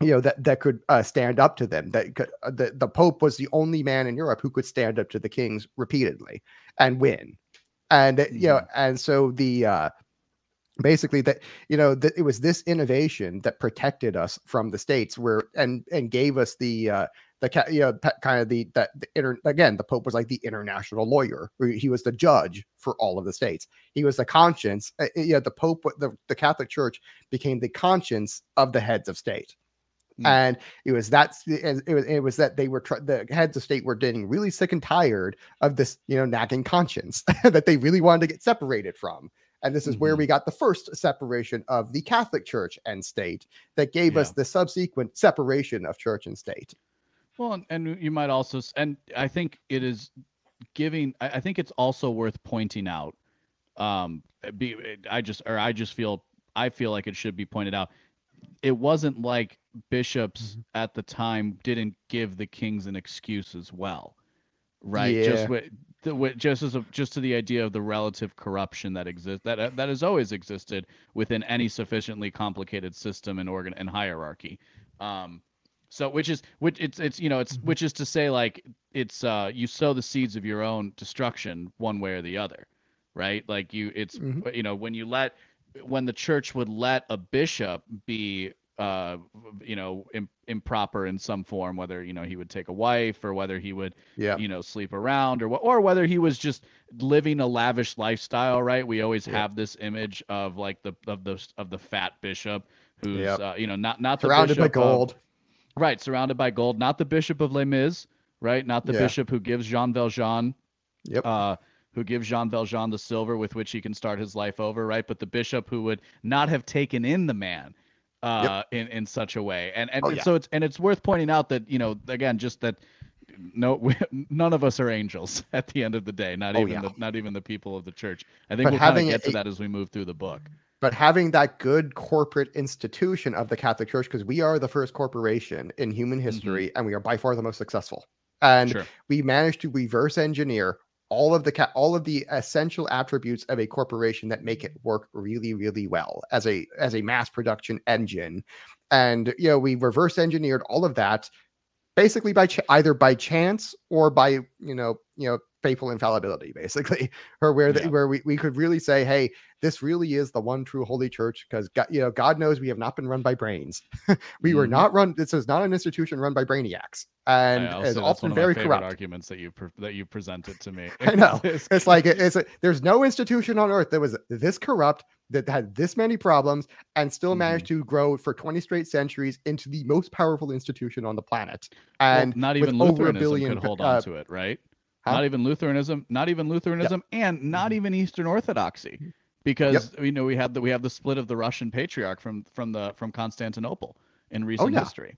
you know that that could uh, stand up to them that could, uh, the, the pope was the only man in europe who could stand up to the kings repeatedly and win. And uh, you know and so the uh basically that you know that it was this innovation that protected us from the states where and and gave us the uh the you know kind of the that the inter, again the pope was like the international lawyer. He was the judge for all of the states. He was the conscience uh, uh, yeah the pope the, the catholic church became the conscience of the heads of state Mm. and it was that it was it was that they were tr- the heads of state were getting really sick and tired of this you know nagging conscience that they really wanted to get separated from and this is where Mhm. we got the first separation of the catholic church and state that gave us the subsequent separation of church and state Well, and, you might also, and I think it is giving. I, I think it's also worth pointing out. Um, be, I just, or I just feel, I feel like it should be pointed out. It wasn't like bishops Mm-hmm. at the time didn't give the kings an excuse as well, right? Yeah. Just with, with just as a, just to the idea of the relative corruption that exists that uh, that has always existed within any sufficiently complicated system and organ and hierarchy. Um, so which is which it's it's you know it's Mhm. which is to say like it's uh you sow the seeds of your own destruction one way or the other, right? Like you it's Mhm. you know when you let when the church would let a bishop be uh you know Im- improper in some form whether you know he would take a wife or whether he would yeah you know sleep around or what or whether he was just living a lavish lifestyle right we always Yep. have this image of like the of the of the fat bishop who's Yep. uh, you know not not the surrounded by bishop of- gold right surrounded by gold not the bishop of Les Mis right not the Yeah. bishop who gives Jean Valjean Yep. uh who gives Jean Valjean the silver with which he can start his life over, right? But the bishop who would not have taken in the man uh, yep. in in such a way, and and, oh, yeah. so it's and it's worth pointing out that you know again just that no we, none of us are angels at the end of the day not oh, even yeah. the, not even the people of the church i think but we'll kind of get to that as we move through the book but having that good corporate institution of the catholic church because we are the first corporation in human mm-hmm. history mm-hmm. and we are by far the most successful and sure. we managed to reverse engineer all of the ca- all of the essential attributes of a corporation that make it work really really well as a as a mass production engine. And you know we reverse engineered all of that basically by ch- either by chance or by you know you know papal infallibility basically or where the, yeah. where we, we could really say hey this really is the one true holy church because god you know god knows we have not been run by brains we mm-hmm. were not run this is not an institution run by brainiacs and it's often very corrupt arguments that you pre- that you presented to me i know it's like it's a, there's no institution on earth that was this corrupt that had this many problems and still mm-hmm. managed to grow for 20 straight centuries into the most powerful institution on the planet. And well, not even Lutheranism billion, could hold uh, on to it, right? Huh? Not even Lutheranism, not even Lutheranism, and not mm-hmm. even Eastern Orthodoxy, because yep. you know we had the we have the split of the Russian Patriarch from from the from Constantinople in recent oh, yeah. history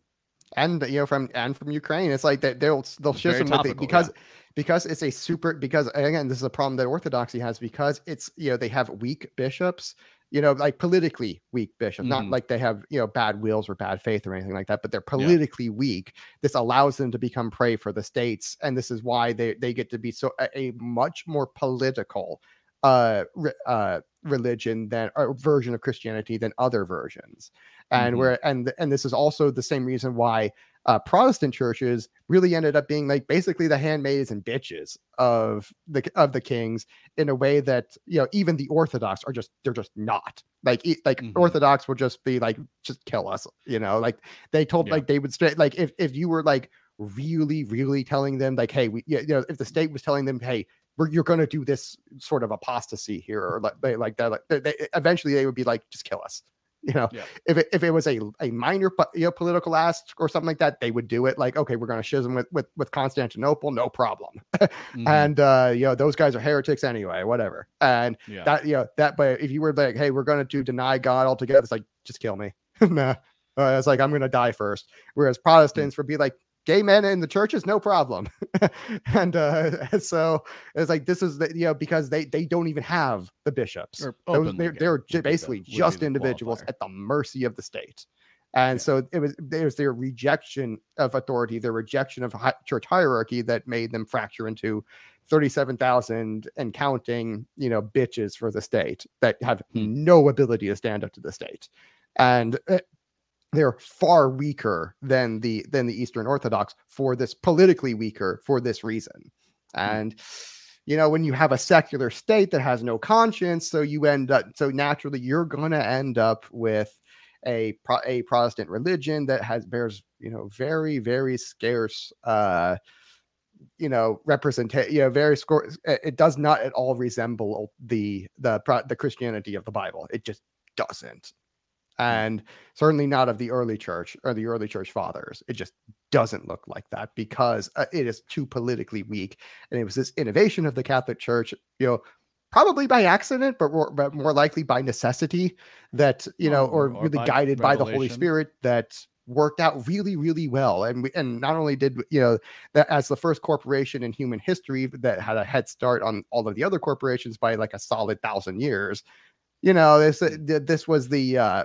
and you know from and from Ukraine. It's like they, they'll they'll shift them topical, because yeah. because it's a super because again this is a problem that Orthodoxy has because it's you know they have weak bishops. You know, like politically weak bishops, mm. not like they have, you know, bad wills or bad faith or anything like that, but they're politically yeah. weak. This allows them to become prey for the states. And this is why they, they get to be so a, a much more political uh, uh, religion than a version of Christianity than other versions and mm-hmm. where and and this is also the same reason why uh, Protestant churches really ended up being like basically the handmaids and bitches of the of the kings in a way that you know even the Orthodox are just they're just not like like mm-hmm. Orthodox will just be like just kill us you know like they told yeah. like they would straight like if if you were like really really telling them like hey we you know if the state was telling them hey we're, you're going to do this sort of apostasy here or like they like that like they, eventually they would be like just kill us you know, yeah. if it, if it was a, a minor you know, political ask or something like that, they would do it. Like, okay, we're going to schism with, with with Constantinople, no problem. mm-hmm. And uh, you know, those guys are heretics anyway, whatever. And yeah. that you know that, but if you were like, hey, we're going to deny God altogether, it's like just kill me. nah. Uh, it's like I'm going to die first. Whereas. Protestants mm-hmm. would be like, gay men in the churches no problem and uh so it's like this is the you know because they they don't even have the bishops Those, they're, they're basically just individuals qualifier. at the mercy of the state and yeah. so it was it was their rejection of authority their rejection of hi- church hierarchy that made them fracture into 37,000 and counting you know bitches for the state that have hmm. no ability to stand up to the state and uh, they're far weaker than the than the Eastern Orthodox for this politically weaker for this reason. Hmm. And you know, when you have a secular state that has no conscience, so you end up so naturally you're going to end up with a a Protestant religion that has bears you know very very scarce uh you know represent you know very score it does not at all resemble the the the Christianity of the Bible. It just doesn't. Mm. and certainly not of the early church or the early church fathers. It just doesn't look like that because uh, it is too politically weak. And it was this innovation of the Catholic Church, you know, probably by accident, but more, but more likely by necessity that, you know, or, or, or really by guided revelation. by the Holy Spirit that worked out really really well and we, and not only did you know that as the first corporation in human history that had a head start on all of the other corporations by like a solid thousand years you know this mm. this was the uh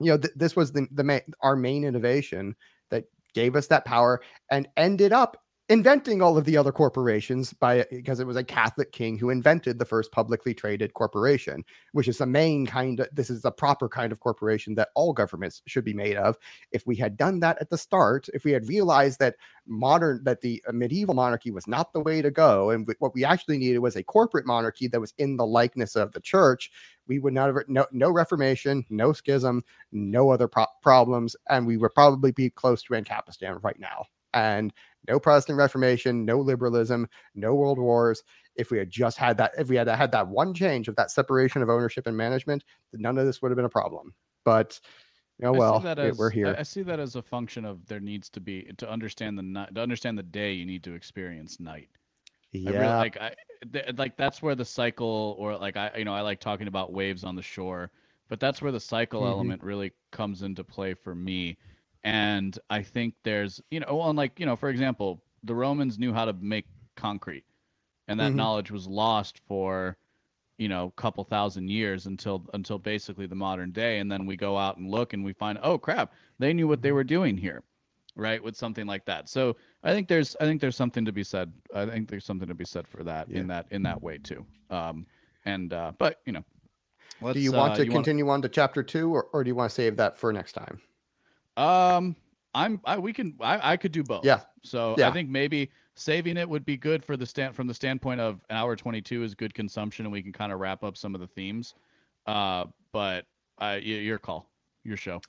you know, th- this was the, the ma- our main innovation that gave us that power and ended up inventing all of the other corporations by because it was a Catholic king who invented the first publicly traded corporation, which is the main kind of this is the proper kind of corporation that all governments should be made of. If we had done that at the start, if we had realized that modern that the uh, medieval monarchy was not the way to go, and what we actually needed was a corporate monarchy that was in the likeness of the church, we would not have no, no reformation, no schism, no other pro- problems, and we would probably be close to Ancapistan right now and no Protestant Reformation, no liberalism, no world wars. If we had just had that, if we had had that one change of that separation of ownership and management, none of this would have been a problem. But you know, well, as, we're here. I see that as a function of there needs to be to understand the night, to understand the day. You need to experience night. Yeah. I really, like I th- like that's where the cycle or like I you know I like talking about waves on the shore, but that's where the cycle Mhm. element really comes into play for me. And I think there's you know well, and like you know for example, the Romans knew how to make concrete, and that Mhm. knowledge was lost for you know a couple thousand years until until basically the modern day and then we go out and look and we find oh crap they knew what they were doing here right with something like that so i think there's i think there's something to be said i think there's something to be said for that Yeah. in that in that way too um and uh but you know do you want uh, to wanna- continue on to chapter two, or, or do you want to save that for next time? Um, I'm I we can I I could do both. Yeah. So Yeah. I think maybe saving it would be good for the stand from the standpoint of an hour 22 is good consumption and we can kind of wrap up some of the themes. Uh, but uh, your call, your show.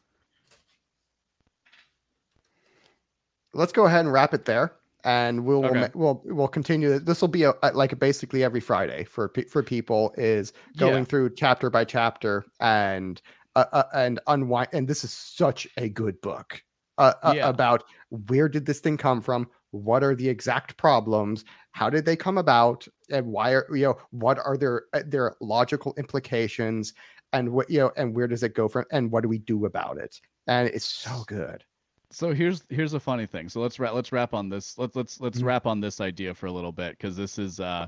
Let's go ahead and wrap it there and we'll we'll, Okay. we'll we'll continue this will be a, a- like basically every friday for for people is going Yeah. through chapter by chapter and uh, uh, and unwind and this is such a good book uh, uh, Yeah. about where did this thing come from what are the exact problems how did they come about and why are you know what are their uh, their logical implications and what you know and where does it go from and what do we do about it and it's so good So here's here's a funny thing. So let's wrap let's wrap on this. Let's let's let's Mhm. wrap on this idea for a little bit because this is uh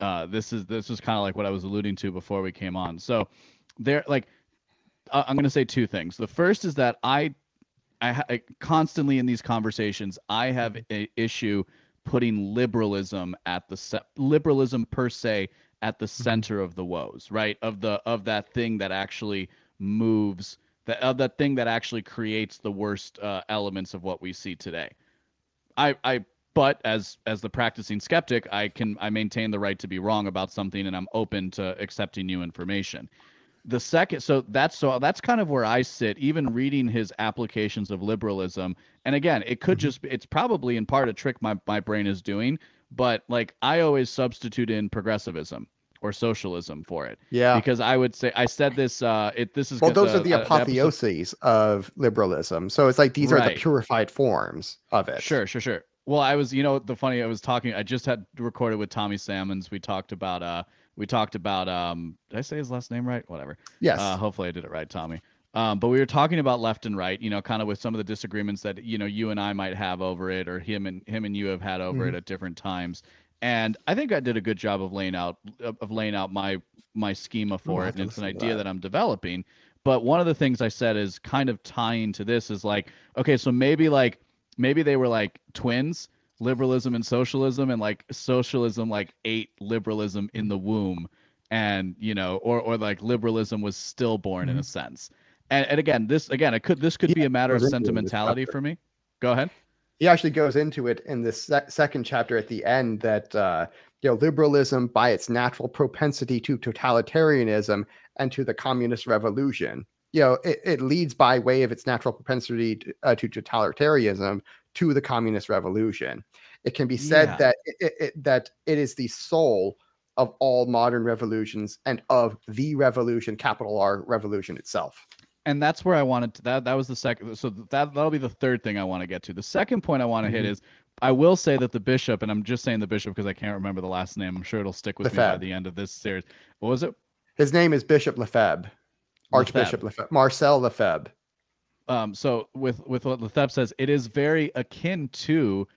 uh this is this is kind of like what I was alluding to before we came on. So there like uh, I'm going to say two things. The first is that I I, ha- I constantly in these conversations I have an issue putting liberalism at the se- liberalism per se at the center of the woes, right? Of the of that thing that actually moves that of that thing that actually creates the worst uh, elements of what we see today. I I but as as the practicing skeptic, I can I maintain the right to be wrong about something, and I'm open to accepting new information. The second, so that's so that's kind of where I sit, even reading his applications of liberalism. And again, it could Mhm. just be, it's probably in part a trick my my brain is doing, but like I always substitute in progressivism or socialism for it yeah because I would say I said this. Uh, it this is Well, those are the uh, episode- apotheoses of liberalism. So it's like these are the purified forms of it. Sure, sure, sure. Well, I was, you know, the funny, I was talking, I just had recorded with Tommy Salmons. We talked about, uh, we talked about, um, did I say his last name right? Whatever. Yes. Uh, hopefully I did it right, Tommy. Um, but we were talking about left and right, you know, kind of with some of the disagreements that, you know, you and I might have over it or him and him and you have had over it Mm-hmm. at different times. And I think I did a good job of laying out, of laying out my, my schema for I'll it. And it's an idea that. that I'm developing. But one of the things I said is kind of tying to this is like, okay, so maybe like, maybe they were like twins liberalism and socialism and like socialism like ate liberalism in the womb and you know or or like liberalism was stillborn in a sense and, and again this again it could this could be a matter of goes into it in this sentimentality for me go ahead he actually goes into it in this sec- second chapter at the end that uh, you know liberalism by its natural propensity to totalitarianism and to the communist revolution you know it, it leads by way of its natural propensity to, uh, to totalitarianism to the communist revolution it can be said Yeah. that it, it, it- that it is the soul of all modern revolutions and of the revolution capital r revolution itself and that's where I wanted to that that was the second so that that'll be the third thing I want to get to. The second point I want to hit Mhm. is I will say that the bishop and I'm just saying the bishop because I can't remember the last name. I'm sure it'll stick with me by the end of this series. What was it? his name is bishop lefebvre archbishop lefebvre marcel lefebvre Um so with with what Lefebvre says, it is very akin to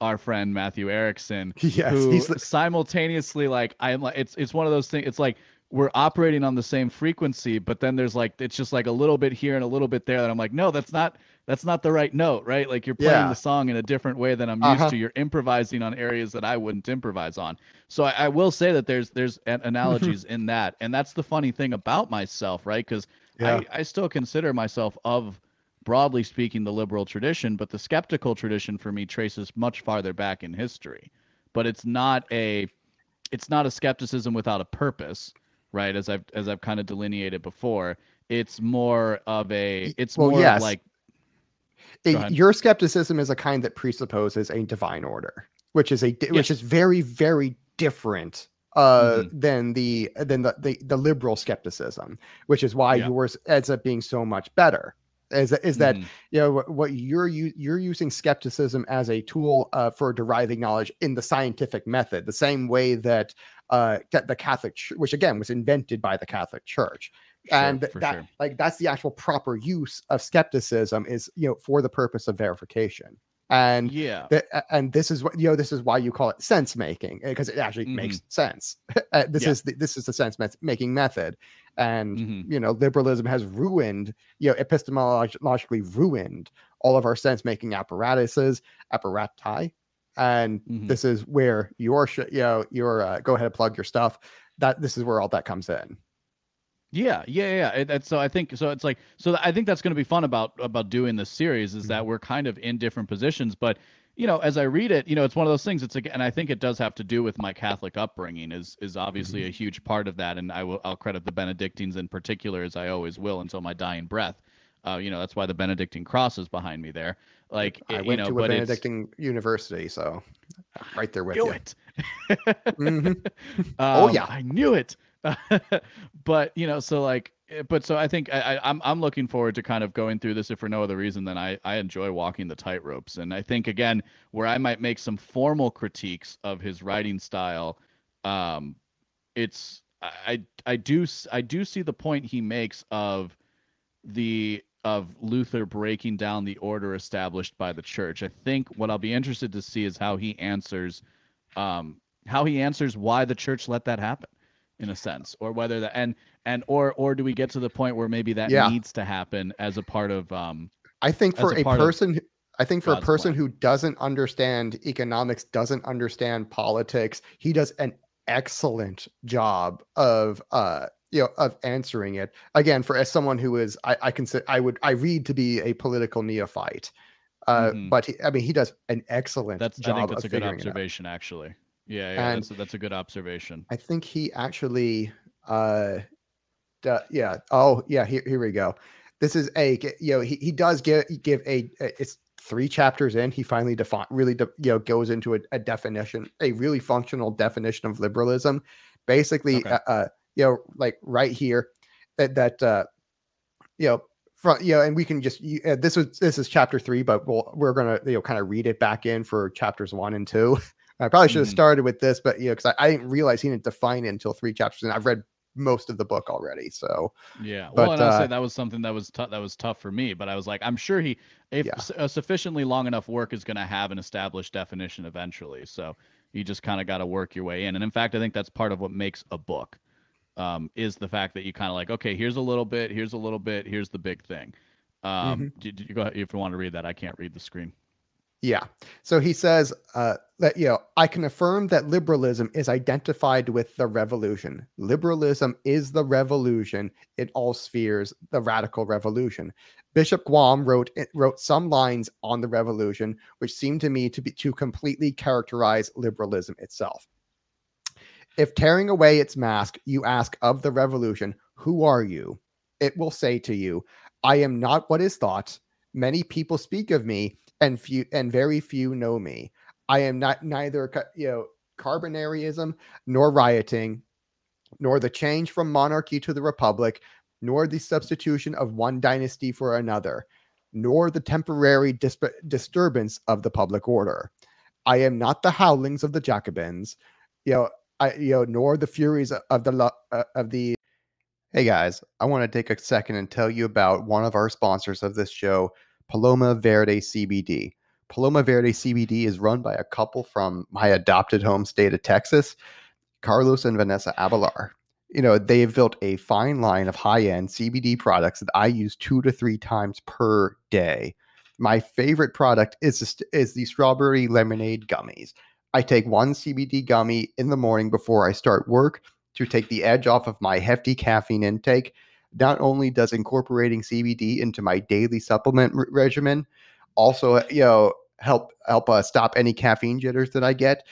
our friend Matthew Erickson yes who he's simultaneously like I'm like it's it's one of those things it's like we're operating on the same frequency but then there's like it's just like a little bit here and a little bit there that I'm like no that's not that's not the right note right like you're playing Yeah. the song in a different way than I'm used Uh-huh. to you're improvising on areas that I wouldn't improvise on so I, I will say that there's there's an- analogies in that and that's the funny thing about myself right because Yeah. I, I still consider myself of broadly speaking the liberal tradition but the skeptical tradition for me traces much farther back in history but it's not a it's not a skepticism without a purpose right as i've as i've kind of delineated before it's more of a it's well, more yes. of like it- your skepticism is a kind that presupposes a divine order, which is a di- which is very very different uh Mhm. than the than the, the the liberal skepticism, which is why Yeah. yours ends up being so much better. is that is that mm. you know what, what you're you're using skepticism as a tool uh, for deriving knowledge in the scientific method, the same way that uh, the Catholic, which again was invented by the Catholic Church, sure, and that sure. like that's the actual proper use of skepticism is you know for the purpose of verification and yeah th- and this is what you know this is why you call it sense making because it actually mm-hmm. makes sense uh, this yeah. is the, this is the sense making method and mm-hmm. you know liberalism has ruined you know epistemologically ruined all of our sense making apparatuses apparati and mm-hmm. this is where your sh- you know your uh, go ahead and plug your stuff that this is where all that comes in yeah, yeah, yeah. It, so I think so. It's like so. I think that's going to be fun about about doing this series is mm-hmm. that we're kind of in different positions, but you know, as I read it, you know, it's one of those things. It's like, and I think it does have to do with my Catholic upbringing. Is is obviously mm-hmm. a huge part of that, and I will I'll credit the Benedictines in particular, as I always will until my dying breath. Uh, you know, that's why the Benedictine cross is behind me there. Like I went you know, to a Benedictine university, so right there with knew you. It. mm-hmm. um, oh yeah, I knew it. but you know, so like, eh, but so I think I, I, am I'm, I'm looking forward to kind of going through this if for no other reason than I I enjoy walking the tightropes, and I think again where I might make some formal critiques of his writing style, um, it's I I do I do see the point he makes of the of Luther breaking down the order established by the church. I think what I'll be interested to see is how he answers um, how he answers why the church let that happen in a sense or whether that and and or or do we get to the point where maybe that yeah. needs to happen as a part of um i think for a, a person i think for God's a person plan. who doesn't understand economics doesn't understand politics he does an excellent job of uh you know of answering it again for as someone who is i i consider i would i read to be a political neophyte uh mm-hmm. but he, i mean he does an excellent that's job i think that's a good observation actually yeah, yeah, and that's a, that's a good observation. I think he actually, uh, yeah. Oh, yeah. Here, here we go. This is a, you know, he, he does give give a, it's three chapters in. He finally define really, de, you know, goes into a, a, definition, a really functional definition of liberalism. Basically, okay. uh, uh, you know, like right here, that that uh, you know, from you know, and we can just uh, this was this is chapter three, but we'll we're gonna you know kind of read it back in for chapters one and two. I probably should have mm-hmm. started with this, but you know, because I, I, didn't realize he didn't define it until three chapters, and I've read most of the book already. So yeah, well, and I'll say that was something that was tough. That was tough for me, but I was like, I'm sure he, if yeah. a sufficiently long enough work is going to have an established definition eventually. So you just kind of got to work your way in. And in fact, I think that's part of what makes a book, um, is the fact that you kind of like, okay, here's a little bit, here's a little bit, here's the big thing. Um, mm-hmm. did, did you go if you want to read that? I can't read the screen. Yeah. So he says uh, that, you know, I can affirm that liberalism is identified with the revolution. Liberalism is the revolution in all spheres, the radical revolution. Bishop Gaume wrote wrote some lines on the revolution, which seem to me to be to completely characterize liberalism itself. If tearing away its mask, you ask of the revolution, who are you? It will say to you, I am not what is thought. Many people speak of me, and few and very few know me. I am not neither you know carbonarism nor rioting, nor the change from monarchy to the republic, nor the substitution of one dynasty for another, nor the temporary disturbance of the public order. I am not the howlings of the Jacobins, you know, I, you know, nor the furies of the uh, of the. Hey guys, I want to take a second and tell you about one of our sponsors of this show, Paloma Verde CBD. Paloma Verde CBD is run by a couple from my adopted home state of Texas, Carlos and Vanessa Abelar. You know, they've built a fine line of high end CBD products that I use two to three times per day. My favorite product is, is the strawberry lemonade gummies. I take one CBD gummy in the morning before I start work to take the edge off of my hefty caffeine intake not only does incorporating CBD into my daily supplement regimen also you know help help uh, stop any caffeine jitters that I get.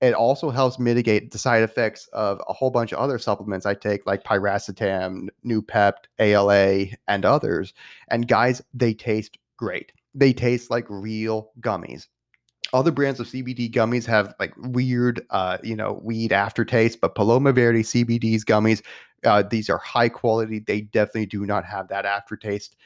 It also helps mitigate the side effects of a whole bunch of other supplements I take, like piracetam, Noopept, ALA, and others. And guys, they taste great. They taste like real gummies. Other brands of CBD gummies have like weird, uh, you know, weed aftertaste, but Paloma Verde CBD's gummies uh, these are high quality. They definitely do not have that aftertaste.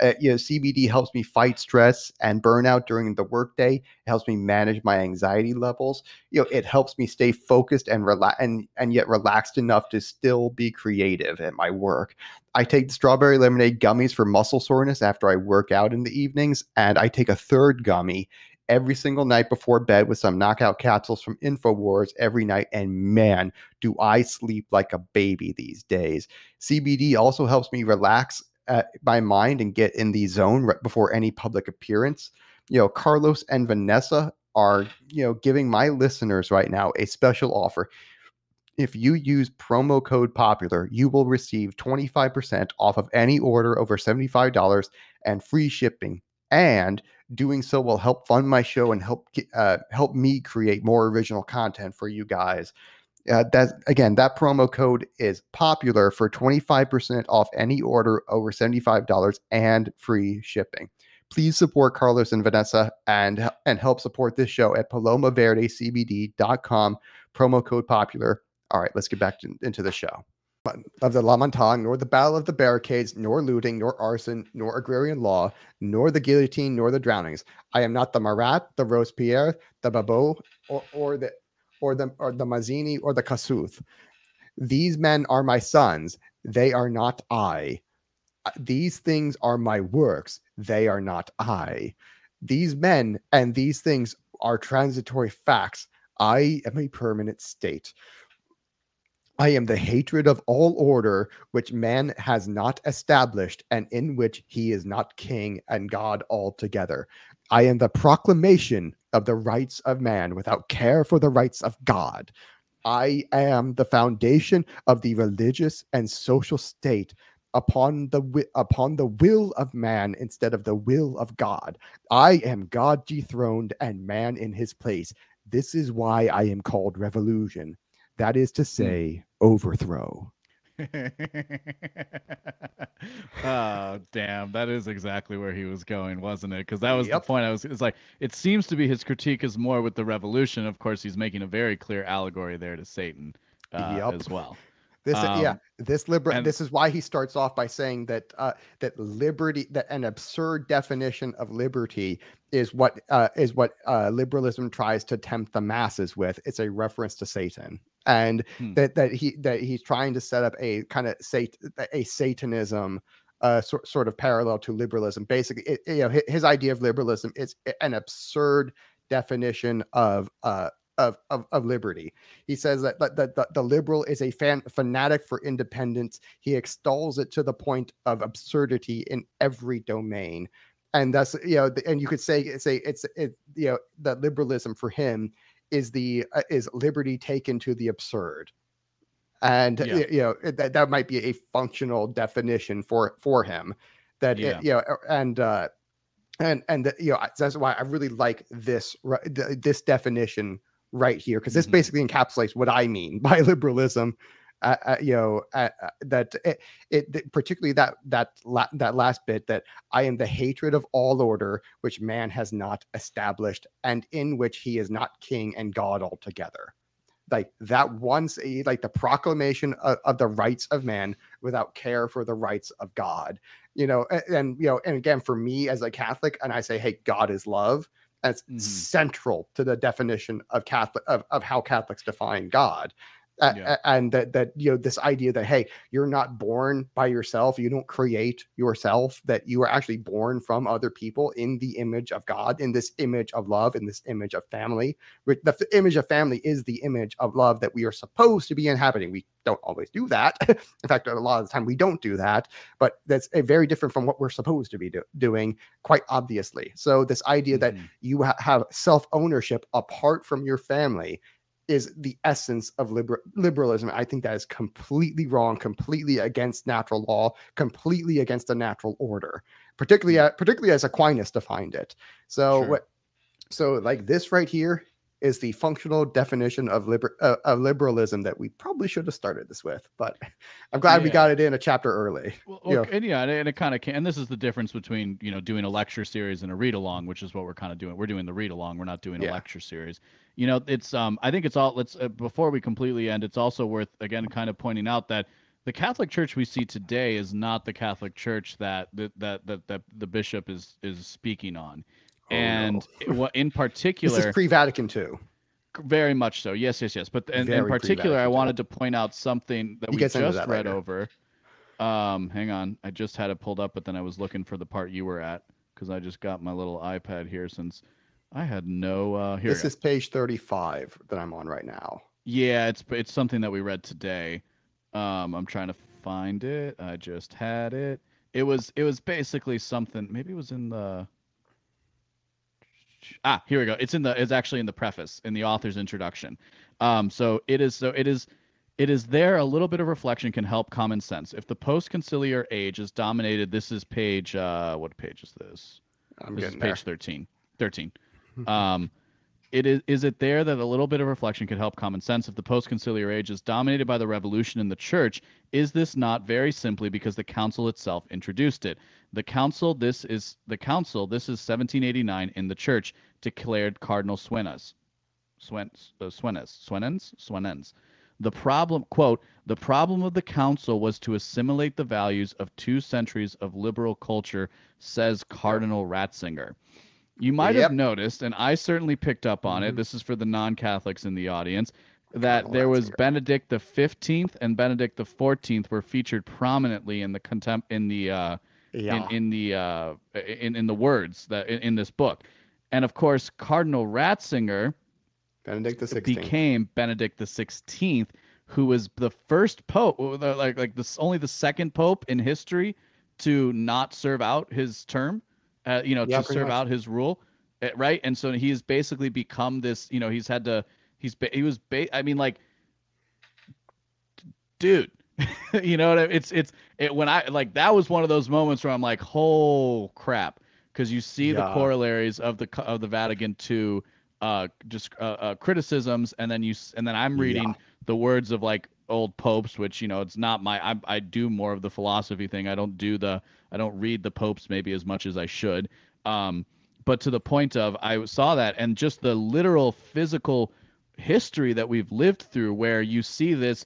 Uh, you know, CBD helps me fight stress and burnout during the workday. It helps me manage my anxiety levels. You know, it helps me stay focused and relax and, and yet relaxed enough to still be creative at my work. I take the strawberry lemonade gummies for muscle soreness after I work out in the evenings, and I take a third gummy every single night before bed with some knockout capsules from InfoWars every night. And man, do I sleep like a baby these days. CBD also helps me relax uh, my mind and get in the zone right before any public appearance. You know, Carlos and Vanessa are, you know, giving my listeners right now a special offer. If you use promo code popular, you will receive 25% off of any order over $75 and free shipping. And doing so will help fund my show and help uh, help me create more original content for you guys. Uh, that again, that promo code is popular for 25% off any order over $75 and free shipping. Please support Carlos and Vanessa and and help support this show at palomaverdecbd.com. Promo code popular. All right, let's get back to, into the show of the La Montagne, nor the Battle of the Barricades, nor looting, nor arson, nor agrarian law, nor the guillotine, nor the drownings. I am not the Marat, the Robespierre, the Babeuf, or, or the or the or the Mazzini or the Kossuth. These men are my sons; they are not I. Uh, these things are my works; they are not I. These men and these things are transitory facts. I am a permanent state. I am the hatred of all order which man has not established and in which he is not king and God altogether. I am the proclamation of the rights of man without care for the rights of God. I am the foundation of the religious and social state upon the upon the will of man instead of the will of God. I am God dethroned and man in his place. This is why I am called revolution. That is to hmm. say, overthrow. oh damn that is exactly where he was going wasn't it because that was yep. the point i was it's like it seems to be his critique is more with the revolution of course he's making a very clear allegory there to satan uh, yep. as well this um, yeah this liber and, this is why he starts off by saying that uh, that liberty that an absurd definition of liberty is what uh, is what uh, liberalism tries to tempt the masses with it's a reference to satan and hmm. that that he that he's trying to set up a kind of sat a satanism uh sort, sort of parallel to liberalism basically it, you know his, his, idea of liberalism is an absurd definition of uh of, of, of liberty. He says that, that, that the, the, liberal is a fan, fanatic for independence. He extols it to the point of absurdity in every domain. And that's, you know, and you could say, say it's, it, you know, that liberalism for him is the uh, is liberty taken to the absurd and yeah. you know that that might be a functional definition for for him that yeah. it, you know and uh and and you know that's why i really like this this definition right here because this mm-hmm. basically encapsulates what i mean by liberalism uh, uh, you know uh, that it, it, particularly that that la- that last bit that I am the hatred of all order which man has not established and in which he is not king and God altogether. Like that once like the proclamation of, of the rights of man without care for the rights of God. You know, and, and you know, and again for me as a Catholic, and I say, hey, God is love. That's mm-hmm. central to the definition of Catholic of, of how Catholics define God yeah. and that that you know this idea that hey you're not born by yourself you don't create yourself that you are actually born from other people in the image of god in this image of love in this image of family the image of family is the image of love that we are supposed to be inhabiting we don't always do that in fact a lot of the time we don't do that but that's a very different from what we're supposed to be do- doing quite obviously so this idea mm-hmm. that you ha- have self ownership apart from your family is the essence of liber- liberalism. I think that is completely wrong, completely against natural law, completely against the natural order, particularly uh, particularly as Aquinas defined it. So sure. what? So like this right here is the functional definition of liber- uh, of liberalism that we probably should have started this with, but I'm glad yeah. we got it in a chapter early. Well, well and yeah, and it kind of can. And this is the difference between you know doing a lecture series and a read along, which is what we're kind of doing. We're doing the read along. We're not doing yeah. a lecture series. You know, it's um. I think it's all. Let's uh, before we completely end. It's also worth again kind of pointing out that the Catholic Church we see today is not the Catholic Church that that that that, that the bishop is is speaking on, Oh, and no. in particular, This is pre-Vatican II. very much so. Yes, yes, yes. But in, in particular, I wanted to point out something that He we just that read later. over. Um, hang on, I just had it pulled up, but then I was looking for the part you were at because I just got my little iPad here since I had no. Uh, here, This is page 35 that I'm on right now. yeah, it's it's something that we read today. Um, I'm trying to find it. I just had it. It was it was basically something. Maybe it was in the. Ah, here we go. It's in the. It's actually in the preface in the author's introduction. Um, so it is. So it is. It is there. A little bit of reflection can help common sense. If the post-conciliar age is dominated, this is page. Uh, what page is this? I'm this is getting there. page 13 13 um it is is it there that a little bit of reflection could help common sense if the post-conciliar age is dominated by the revolution in the church is this not very simply because the council itself introduced it the council this is the council this is 1789 in the church declared cardinal suenas Swen, uh, Suenes, Suenens, Suenens. The problem, quote, the problem of the council was to assimilate the values of two centuries of liberal culture, says Cardinal Ratzinger. You might Yep. have noticed, and I certainly picked up on it. Mhm. This is for the non-Catholics in the audience. That Cardinal there was. Benedict the Fifteenth and Benedict the Fourteenth were featured prominently in the contempt in the uh, Yeah. in, in the uh, in in the words that in, in this book, and of course Cardinal Ratzinger Benedict the 16th. became Benedict the Sixteenth, who was the first pope, like like this only the second pope in history to not serve out his term, uh, you know, Yeah, to serve much. out his rule, uh, right? And so he's basically become this, you know, he's had to, he's he was, ba- I mean, like, dude. you know what I, it's it's it when I like that was one of those moments where I'm like, oh crap, because you see the corollaries of the of the Vatican II uh just uh, uh criticisms and then you s- and then i'm Yeah. reading the words of like old popes which you know it's not my I, I do more of the philosophy thing i don't do the i don't read the popes maybe as much as i should um but to the point of i saw that and just the literal physical history that we've lived through where you see this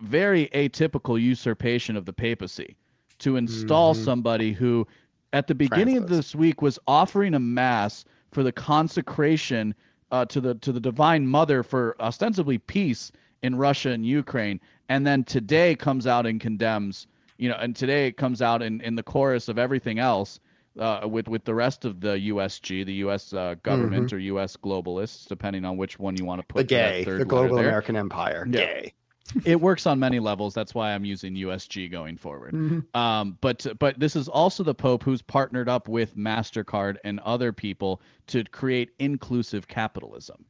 very atypical usurpation of the papacy to install Mhm. somebody who at the beginning of this week was offering a mass for the consecration uh, to the to the divine mother for ostensibly peace in Russia and Ukraine and then today comes out and condemns you know and today it comes out in, in the chorus of everything else uh, with with the rest of the USG the US uh, government or US globalists depending on which one you want to put the gay, the global there American empire. Yeah. Gay. it works on many levels. That's why I'm using USG going forward. Um, but but this is also the Pope who's partnered up with Mastercard and other people to create inclusive capitalism.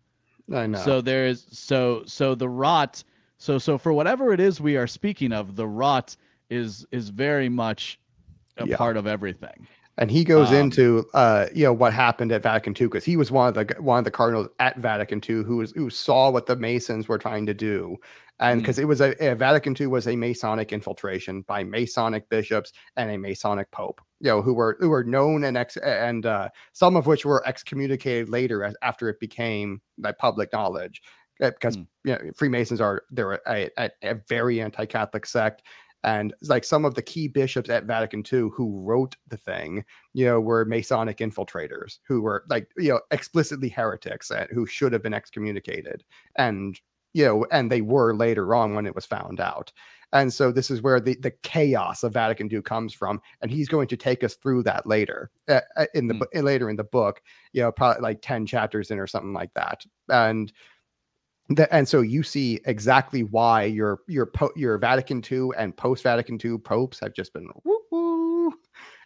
I know. So there's so so the rot. So so for whatever it is we are speaking of, the rot is is very much a Yeah. part of everything. and he goes um, into uh you know what happened at Vatican II because he was one of the one of the cardinals at Vatican II who was who saw what the Masons were trying to do, and because it was a, a Vatican II was a Masonic infiltration by Masonic bishops and a Masonic pope, you know who were who were known and ex and uh, some of which were excommunicated later as, after it became like public knowledge uh, because Mm. you know Freemasons are they're a, a, a very anti-Catholic sect. And like some of the key bishops at Vatican II who wrote the thing, you know, were Masonic infiltrators who were like, you know, explicitly heretics and who should have been excommunicated. And, you know, and they were later on when it was found out. And so this is where the, the chaos of Vatican II comes from. And he's going to take us through that later uh, uh, in the bu- later in the book, you know, probably like 10 chapters in or something like that. And the, and so you see exactly why your your your Vatican II and post Vatican II popes have just been woo.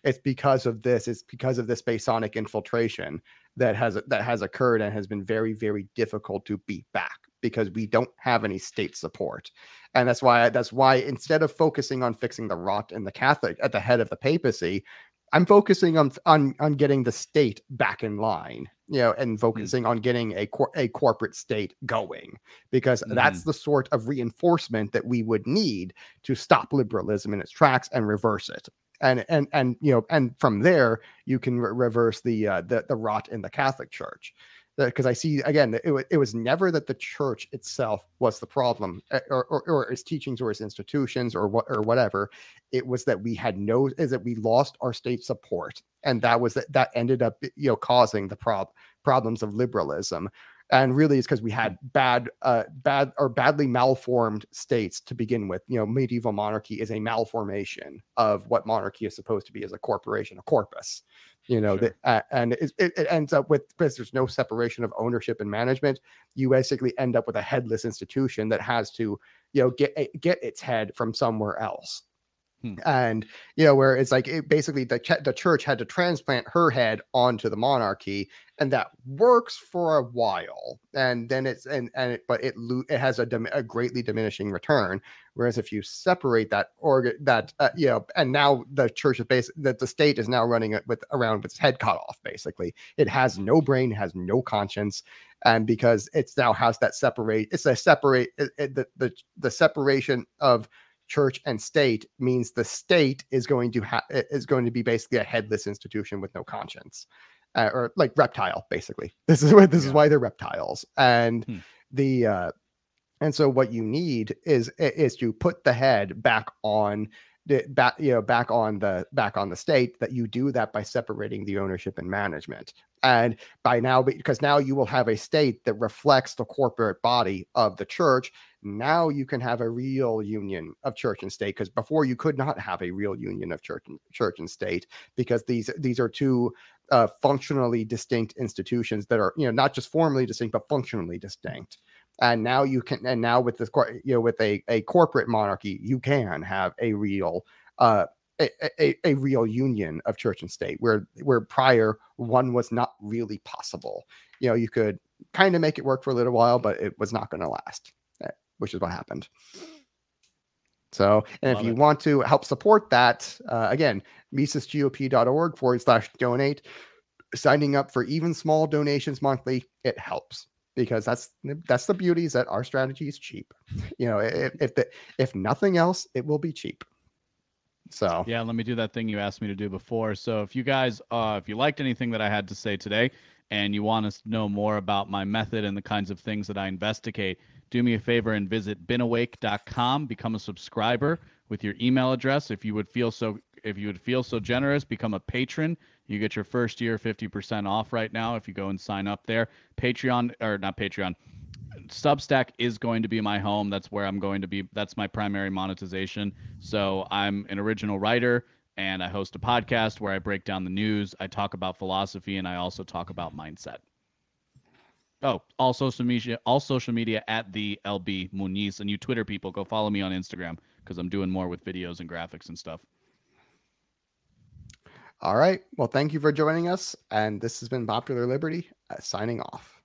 It's because of this. It's because of this Masonic infiltration that has that has occurred and has been very very difficult to beat back because we don't have any state support, and that's why that's why instead of focusing on fixing the rot in the Catholic at the head of the papacy, I'm focusing on on on getting the state back in line, you know, and focusing on getting a cor- a corporate state going because that's the sort of reinforcement that we would need to stop liberalism in its tracks and reverse it. And and and you know, and from there you can re- reverse the uh, the the rot in the Catholic Church. Because I see again, it, it was never that the church itself was the problem, eh, or, or, or its teachings or its institutions or what or whatever. It was that we had no is that we lost our state support, and that was that that ended up you know causing the prob problems of liberalism. And really it's because we had bad uh bad or badly malformed states to begin with. You know medieval monarchy is a malformation of what monarchy is supposed to be as a corporation a corpus you know sure. that uh, and it, it, it, ends up with because there's no separation of ownership and management you basically end up with a headless institution that has to you know get get its head from somewhere else Hmm. And you know, where it's like it basically the ch- the church had to transplant her head onto the monarchy, and that works for a while, and then it's and and it, but it lo- it has a, dim- a greatly diminishing return. Whereas if you separate that organ, that uh, you know, and now the church is based that the state is now running it with around with its head cut off. Basically, it has no brain, has no conscience, and because it's now has that separate, it's a separate it, it, the the the separation of church and state means the state is going to have is going to be basically a headless institution with no conscience uh, or like reptile basically this is what this yeah. is why they're reptiles and hmm. the uh and so what you need is is to put the head back on the back you know back on the back on the state that you do that by separating the ownership and management and by now because now you will have a state that reflects the corporate body of the church now you can have a real union of church and state because before you could not have a real union of church and church and state because these these are two uh, functionally distinct institutions that are you know not just formally distinct but functionally distinct. And now you can and now with this you know with a, a corporate monarchy you can have a real uh a, a, a, real union of church and state where where prior one was not really possible. You know you could kind of make it work for a little while but it was not going to last which is what happened so and Love if you it. want to help support that uh, again misesgop.org forward slash donate signing up for even small donations monthly it helps because that's that's the beauty is that our strategy is cheap. You know, if if, the, if nothing else, it will be cheap. So yeah, let me do that thing you asked me to do before. So if you guys, uh, if you liked anything that I had to say today, and you want to know more about my method and the kinds of things that I investigate, do me a favor and visit beenawake.com. Become a subscriber with your email address. If you would feel so, if you would feel so generous, become a patron. You get your first year 50% off right now if you go and sign up there. Patreon or not Patreon. Substack is going to be my home. That's where I'm going to be. That's my primary monetization. So I'm an original writer and I host a podcast where I break down the news. I talk about philosophy and I also talk about mindset. Oh, all social media, all social media at the LB Muniz, and you Twitter people, go follow me on Instagram because I'm doing more with videos and graphics and stuff. All right. Well, thank you for joining us. And this has been Popular Liberty uh, signing off.